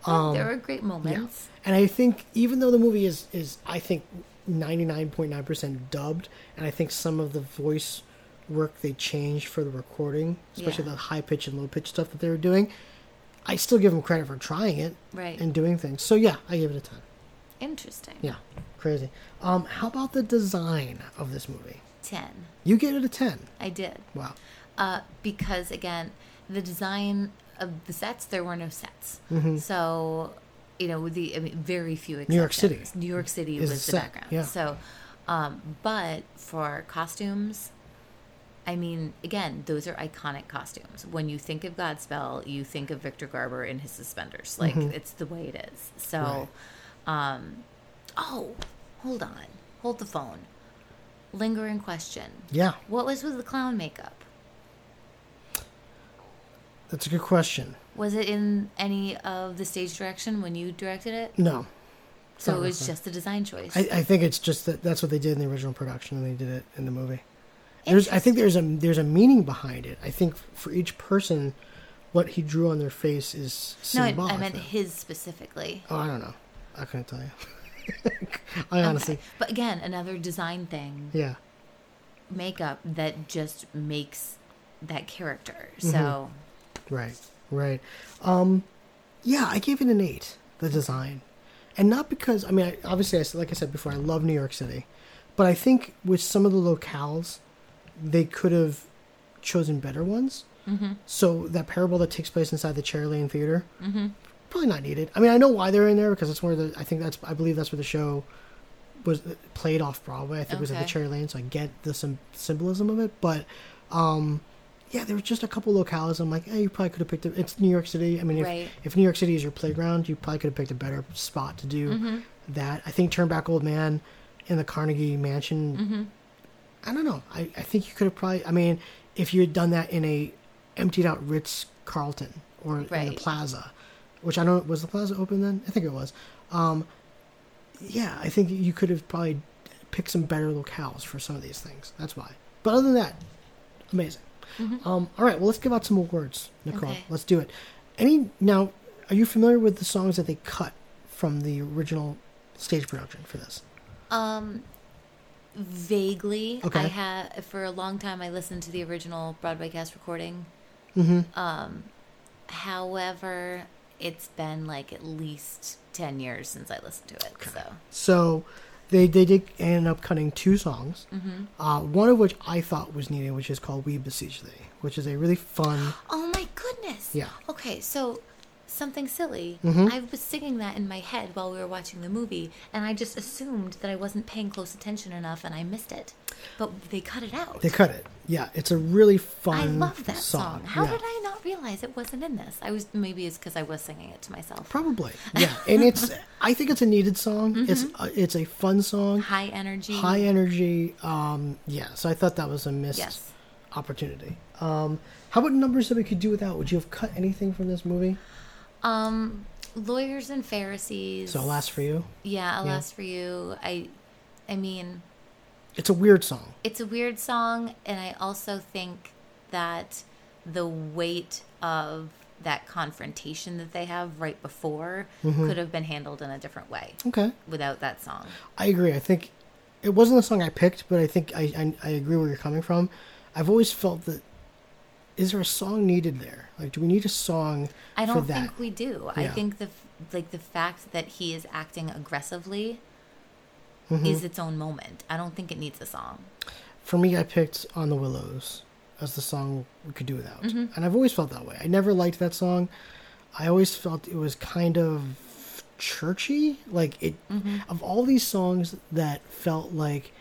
Um, there were great yeah. moments. And I think even though the movie is is I think 99.9% dubbed and I think some of the voice work they changed for the recording, especially Yeah. the high pitch and low pitch stuff that they were doing, I still give them credit for trying it Right. and doing things. So yeah, I give it a 10. Interesting. Yeah. Crazy. Um how about the design of this movie? Ten. You gave it a 10. I did. Wow. Uh, because again, the design of the sets, there were no sets. Mhm. So, you know, with the I mean, very few exceptions. New York City New York City is was the set, background. yeah. So, um, but for costumes, I mean, again, those are iconic costumes. When you think of Godspell, you think of Victor Garber in his suspenders. Like Mhm. it's the way it is. So, um, oh, hold on, hold the phone. Lingering question. Yeah. What was with the clown makeup? That's a good question. Was it in any of the stage direction when you directed it? No. So it was just a design choice. I, I think it's just that that's what they did in the original production, and they did it in the movie. There's, I think there's a there's a meaning behind it. I think for each person, what he drew on their face is symbolic. no, I. I meant his specifically. Oh, I don't know. I couldn't tell you. I honestly, Okay. But again, another design thing, yeah. makeup that just makes that character. Mhm. So Right, right. Um, yeah, I gave it an eight. The design, and not because I mean, I, obviously, I, like I said before, I love New York City, but I think with some of the locales, they could have chosen better ones. Mhm. So that parable that takes place inside the Cherry Lane Theater, Mhm. probably not needed. I mean, I know why they're in there because that's where the I think that's I believe that's where the show was played off Broadway. I think it was at the Cherry Lane, so I get the sym- symbolism of it. But um, yeah, there was just a couple locales. I'm like, hey, you probably could have picked it. It's New York City. I mean, if, Right. if New York City is your playground, you probably could have picked a better spot to do Mhm. that. I think Turn Back Old Man in the Carnegie Mansion. I don't know. I, I think you could have probably. I mean, if you had done that in a emptied out Ritz Carlton or in the Plaza, which I don't was the Plaza open then? I think it was. Um, yeah, I think you could have probably picked some better locales for some of these things. That's why. But other than that, amazing. Um, all right, well, let's give out some awards, Nicole. Okay. Let's do it. Any now, are you familiar with the songs that they cut from the original stage production for this? Um, vaguely. Okay. I have for a long time. I listened to the original Broadway cast recording. Mm-hmm. Um, however, it's been like at least ten years since I listened to it. So So they they did end up cutting two songs. Mm-hmm. Uh, one of which I thought was needed, which is called "We Beseech Thee," which is a really fun. Oh my goodness. Yeah. Okay, so something silly. Mhm. I was singing that in my head while we were watching the movie, and I just assumed that I wasn't paying close attention enough, and I missed it. But they cut it out. They cut it. Yeah, it's a really fun. I love that song. song. How Yeah. did I not realize it wasn't in this? I was maybe it's because I was singing it to myself. Probably, yeah, and it's. I think it's a needed song. It's a, it's a fun song, High energy. high energy. Um, yeah, so I thought that was a missed Yes. opportunity. Um, how about numbers that we could do without? Would you have cut anything from this movie? Um, lawyers and Pharisees. So, last for you. Yeah, Yeah. alas for you. I, I mean, It's a weird song. it's a weird song, and I also think that the weight of that confrontation that they have right before Mhm. could have been handled in a different way. Okay. Without that song. I agree. I think it wasn't the song I picked, but I think I, I I agree where you're coming from. I've always felt that is there a song needed there? Like, do we need a song I don't that? think we do. I think the like the fact that he is acting aggressively Mhm. is its own moment. I don't think it needs a song. For me, I picked "On the Willows" as the song we could do without, Mhm. and I've always felt that way. I never liked that song. I always felt it was kind of churchy. Like it, Mhm. of all these songs that felt like,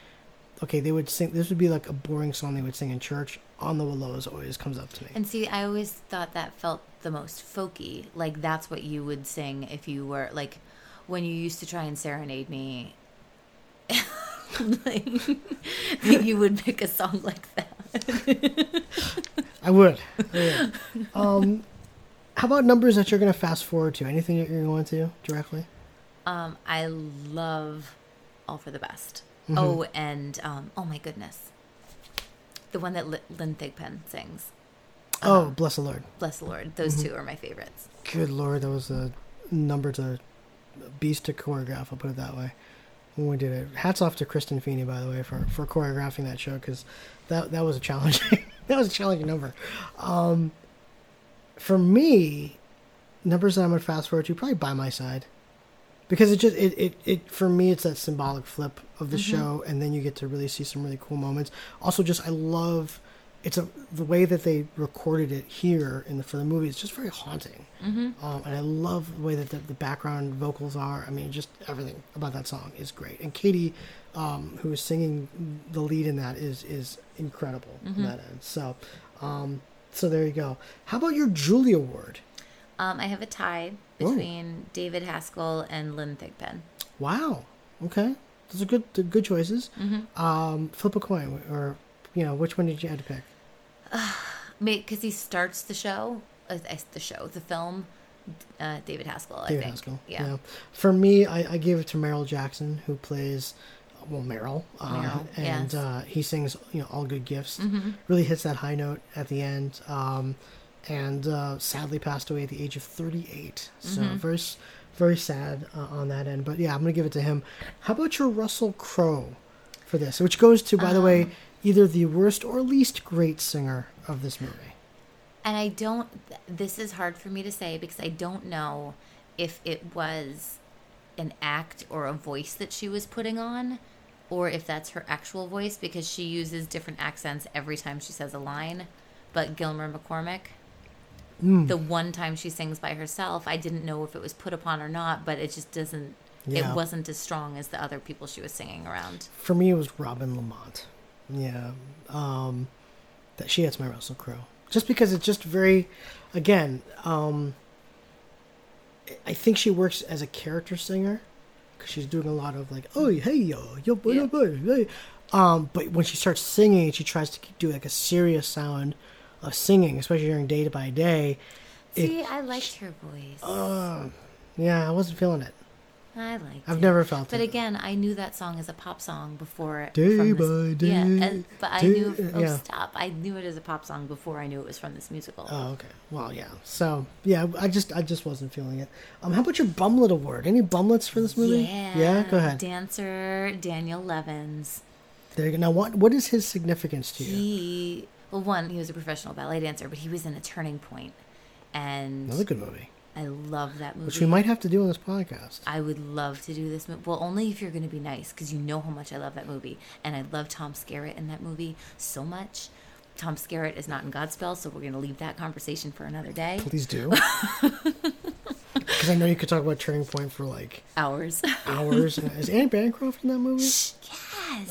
okay, they would sing. This would be like a boring song they would sing in church. "On the Willows" always comes up to me. And see, I always thought that felt the most folky. Like that's what you would sing if you were like when you used to try and serenade me. like, you would pick a song like that. I would. I would. um, how about numbers that you're going to fast forward to? Anything that you're going to directly? Um, I love All for the Best. Mhm. Oh, and um, oh my goodness, the one that L- Lynne Thigpen sings. Oh, Um, bless the Lord. Bless the Lord. Those Mhm. two are my favorites. Good Lord, that was a number to beast to choreograph. I'll put it that way. When we did it, hats off to Kristen Feeney, by the way, for for choreographing that show because that that was a challenging that was a challenging number. Um, for me, numbers that I'm gonna fast forward to probably by my side because it just it, it, it for me it's that symbolic flip of the Mhm. show and then you get to really see some really cool moments. Also just i love it's a the way that they recorded it here in the for the movie it's just very haunting. Mhm. um, and i love the way that the, the background vocals are. I mean just everything about that song is great. And katie um, who is singing the lead in that is is incredible Mhm. that end. So um, so there you go. How about your julie award Um, I have a tie between David Haskell and Lynne Thigpen. Wow. Okay. Those are good. they're good choices. Mhm. Um, flip a coin, or you know, which one did you have to pick? because he starts the show, uh, the show, the film. Uh, David Haskell, I David think. Haskell. Yeah. For me, I, I gave it to Merrell Jackson, who plays well Merrell, uh, Merrell, and yes. uh, he sings you know all good gifts. Mhm. Really hits that high note at the end. Um, and uh, sadly passed away at the age of 38. So Mhm. very, very sad uh, on that end. But yeah, I'm gonna give it to him. How about your Russell Crowe for this? Which goes to, by the way, Um, either the worst or least great singer of this movie. And I don't, this is hard for me to say because I don't know if it was an act or a voice that she was putting on or if that's her actual voice because she uses different accents every time she says a line. But Gilmer McCormick, Mm. the one time she sings by herself, I didn't know if it was put upon or not, but it just doesn't, Yeah. it wasn't as strong as the other people she was singing around. For me, it was Robin Lamont. Yeah, um, that she hits my Russell Crowe just because it's just very, again, um, I think she works as a character singer because she's doing a lot of like, oh hey yo yo boy, yo, boy, hey." Um, but when she starts singing, she tries to do like a serious sound of singing, especially during day by day. it- See, I liked her voice. uh, yeah, I wasn't feeling it. I liked I've it. never felt But it. But again, I knew that song as a pop song before. Day from by this, Yeah, day, and, but I day- knew. Oh, yeah. stop! I knew it as a pop song before I knew it was from this musical. Oh, okay. Well, yeah. So, yeah, I just, I just wasn't feeling it. Um, how about your Bumlet award? Any Bumlets for this movie? Yeah. Go ahead. Dancer Daniel Levins. There you go. Now, what, what is his significance to you? He well, one, he was a professional ballet dancer, but he was in a turning point, and Another good movie, I love that movie. which we might have to do on this podcast. I would love to do this movie. Well, only if you're going to be nice, because you know how much I love that movie, and I love Tom Skerritt in that movie so much. Tom Skerritt is not in Godspell, so we're going to leave that conversation for another day. Please do. Because I know you could talk about Turning Point for like Hours. hours. is Anne Bancroft in that movie? yes.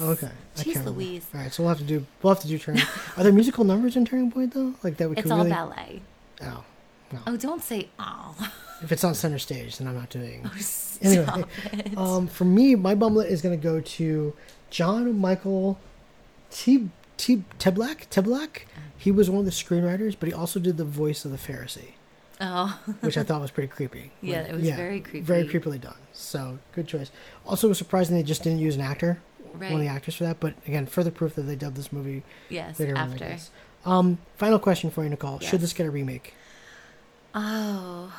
Okay. I Jeez can't remember. Louise. All right, so we'll have to do. We'll have to do Turning. Point. Are there musical numbers in Turning Point though? Like that we It's all really. ballet. Oh, Oh, don't say oh. if it's on center stage, then I'm not doing. Stop Anyway, it. um, for me, my bumlet is going to go to John Michael T. T. Tebelak. Tebelak. He was one of the screenwriters, but he also did the voice of the Pharisee, oh. which I thought was pretty creepy. Yeah, it was very creepy. Very creepily done. So good choice. Also, was surprising they just didn't use an actor, one of the actors for that. But again, further proof that they dubbed this movie Yes, later on. After. guess. Um, final question for you, Nicole. Yes. Should this get a remake? Oh,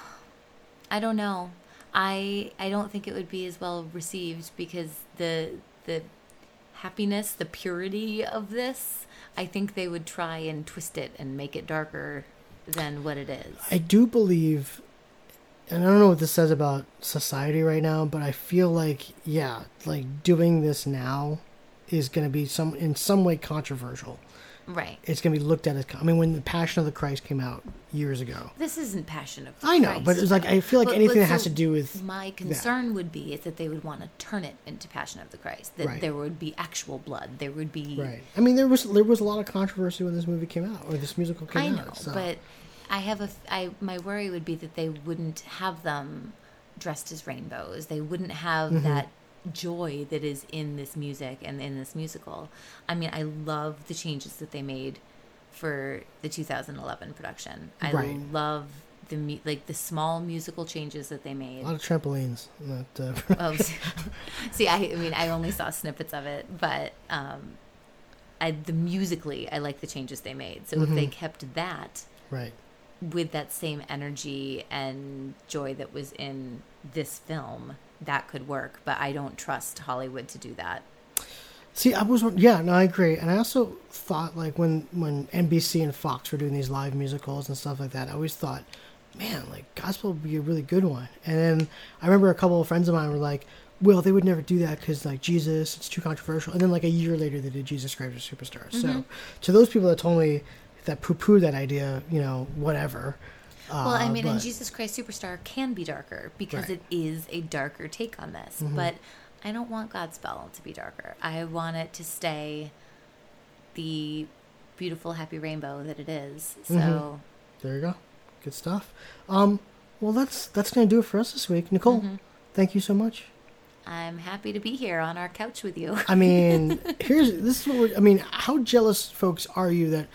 I don't know. I I don't think it would be as well received because the the happiness, the purity of this, I think they would try and twist it and make it darker than what it is. I do believe, and I don't know what this says about society right now, but I feel like, yeah, like doing this now is going to be some in some way controversial. Right. It's going to be looked at as. I mean, when the Passion of the Christ came out years ago, This isn't Passion of the Christ. I know, Christ, but it's like I feel like But- anything but that has to do with my concern would be is that they would want to turn it into Passion of the Christ. That Right. there would be actual blood. There would be right. I mean, there was there was a lot of controversy when this movie came out or this musical came out. I out. know, so. but I have a I my worry would be that they wouldn't have them dressed as rainbows. They wouldn't have Mm-hmm. that joy that is in this music and in this musical. I mean, I love the changes that they made for the 2011 production. I Right. love the mu- like the small musical changes that they made. a lot of trampolines. That, uh, Oh, see, I, I mean, I only saw snippets of it, but um, I the musically, I like the changes they made. So if they kept that right. with that same energy and joy that was in this film, that could work. But I don't trust Hollywood to do that. See, I was yeah, no, I agree, and I also thought like when when NBC and Fox were doing these live musicals and stuff like that, I always thought, man, like Godspell would be a really good one. And then I remember a couple of friends of mine were like, well, they would never do that because like Jesus, it's too controversial. And then like a year later, they did Jesus Christ as Superstar. So mm-hmm. to those people that told me that poo poo that idea, you know, whatever. Well, I uh, mean, and Jesus Christ Superstar can be darker because Right. it is a darker take on this. But I don't want Godspell to be darker. I want it to stay the beautiful, happy rainbow that it is. So, There you go. Good stuff. Um, well, that's that's gonna do it for us this week. Nicole, thank you so much. I'm happy to be here on our couch with you. I mean, here's this is what we're, I mean. How jealous, folks, are you that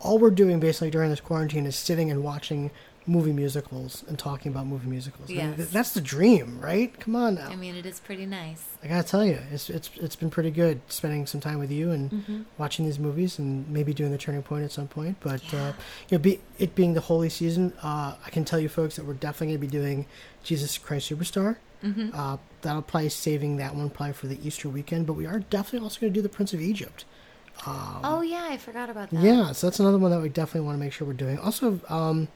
all we're doing basically during this quarantine is sitting and watching movie musicals and talking about movie musicals? I mean, that's the dream, right? Come on now. I mean, it is pretty nice. I gotta tell you, it's it's it's been pretty good spending some time with you and Mm-hmm. watching these movies and maybe doing the turning point at some point. But uh, you know, be, it being the holy season, uh, I can tell you folks that we're definitely gonna be doing Jesus Christ Superstar. Mm-hmm. Uh, that'll probably saving that one probably for the Easter weekend. But we are definitely also gonna do the Prince of Egypt. oh, yeah, I forgot about that. Yeah, so that's another one that we definitely want to make sure we're doing. Also, um,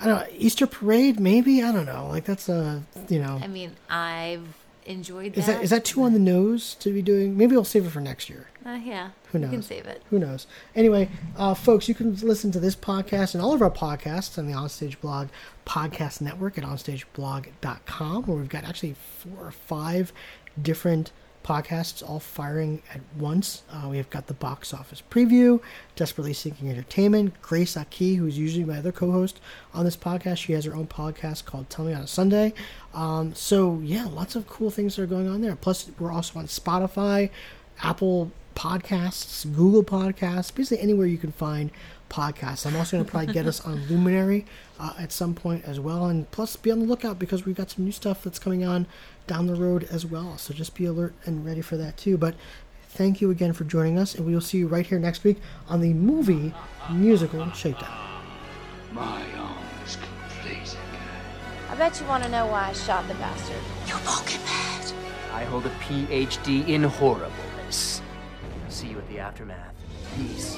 I don't know, Easter parade, maybe I don't know. Like that's a you know, I mean, I've enjoyed that. is that is that too on the nose to be doing? Maybe we'll save it for next year. Uh, yeah. Who You can knows? save it. Who knows? Anyway, uh, folks, you can listen to this podcast and all of our podcasts on the Onstage Blog Podcast Network at onstageblog.com, where we've got actually four or five different podcasts all firing at once. Uh, we have got the box office preview, Desperately Seeking Entertainment, Grace Aki, who's usually my other co host on this podcast. She has her own podcast called Tell Me on a Sunday. Um, so, yeah, lots of cool things that are going on there. Plus, we're also on Spotify, Apple podcasts, Google Podcasts, basically anywhere you can find podcasts. I'm also going to probably get us on Luminary uh, at some point as well. And plus, be on the lookout because we've got some new stuff that's coming on down the road as well. So just be alert and ready for that too. But thank you again for joining us, and we will see you right here next week on the movie musical shakedown. My arm is complete. Again. I bet you want to know why I shot the bastard. You poking mad. I hold a PhD in horribleness. See you at the aftermath. Peace.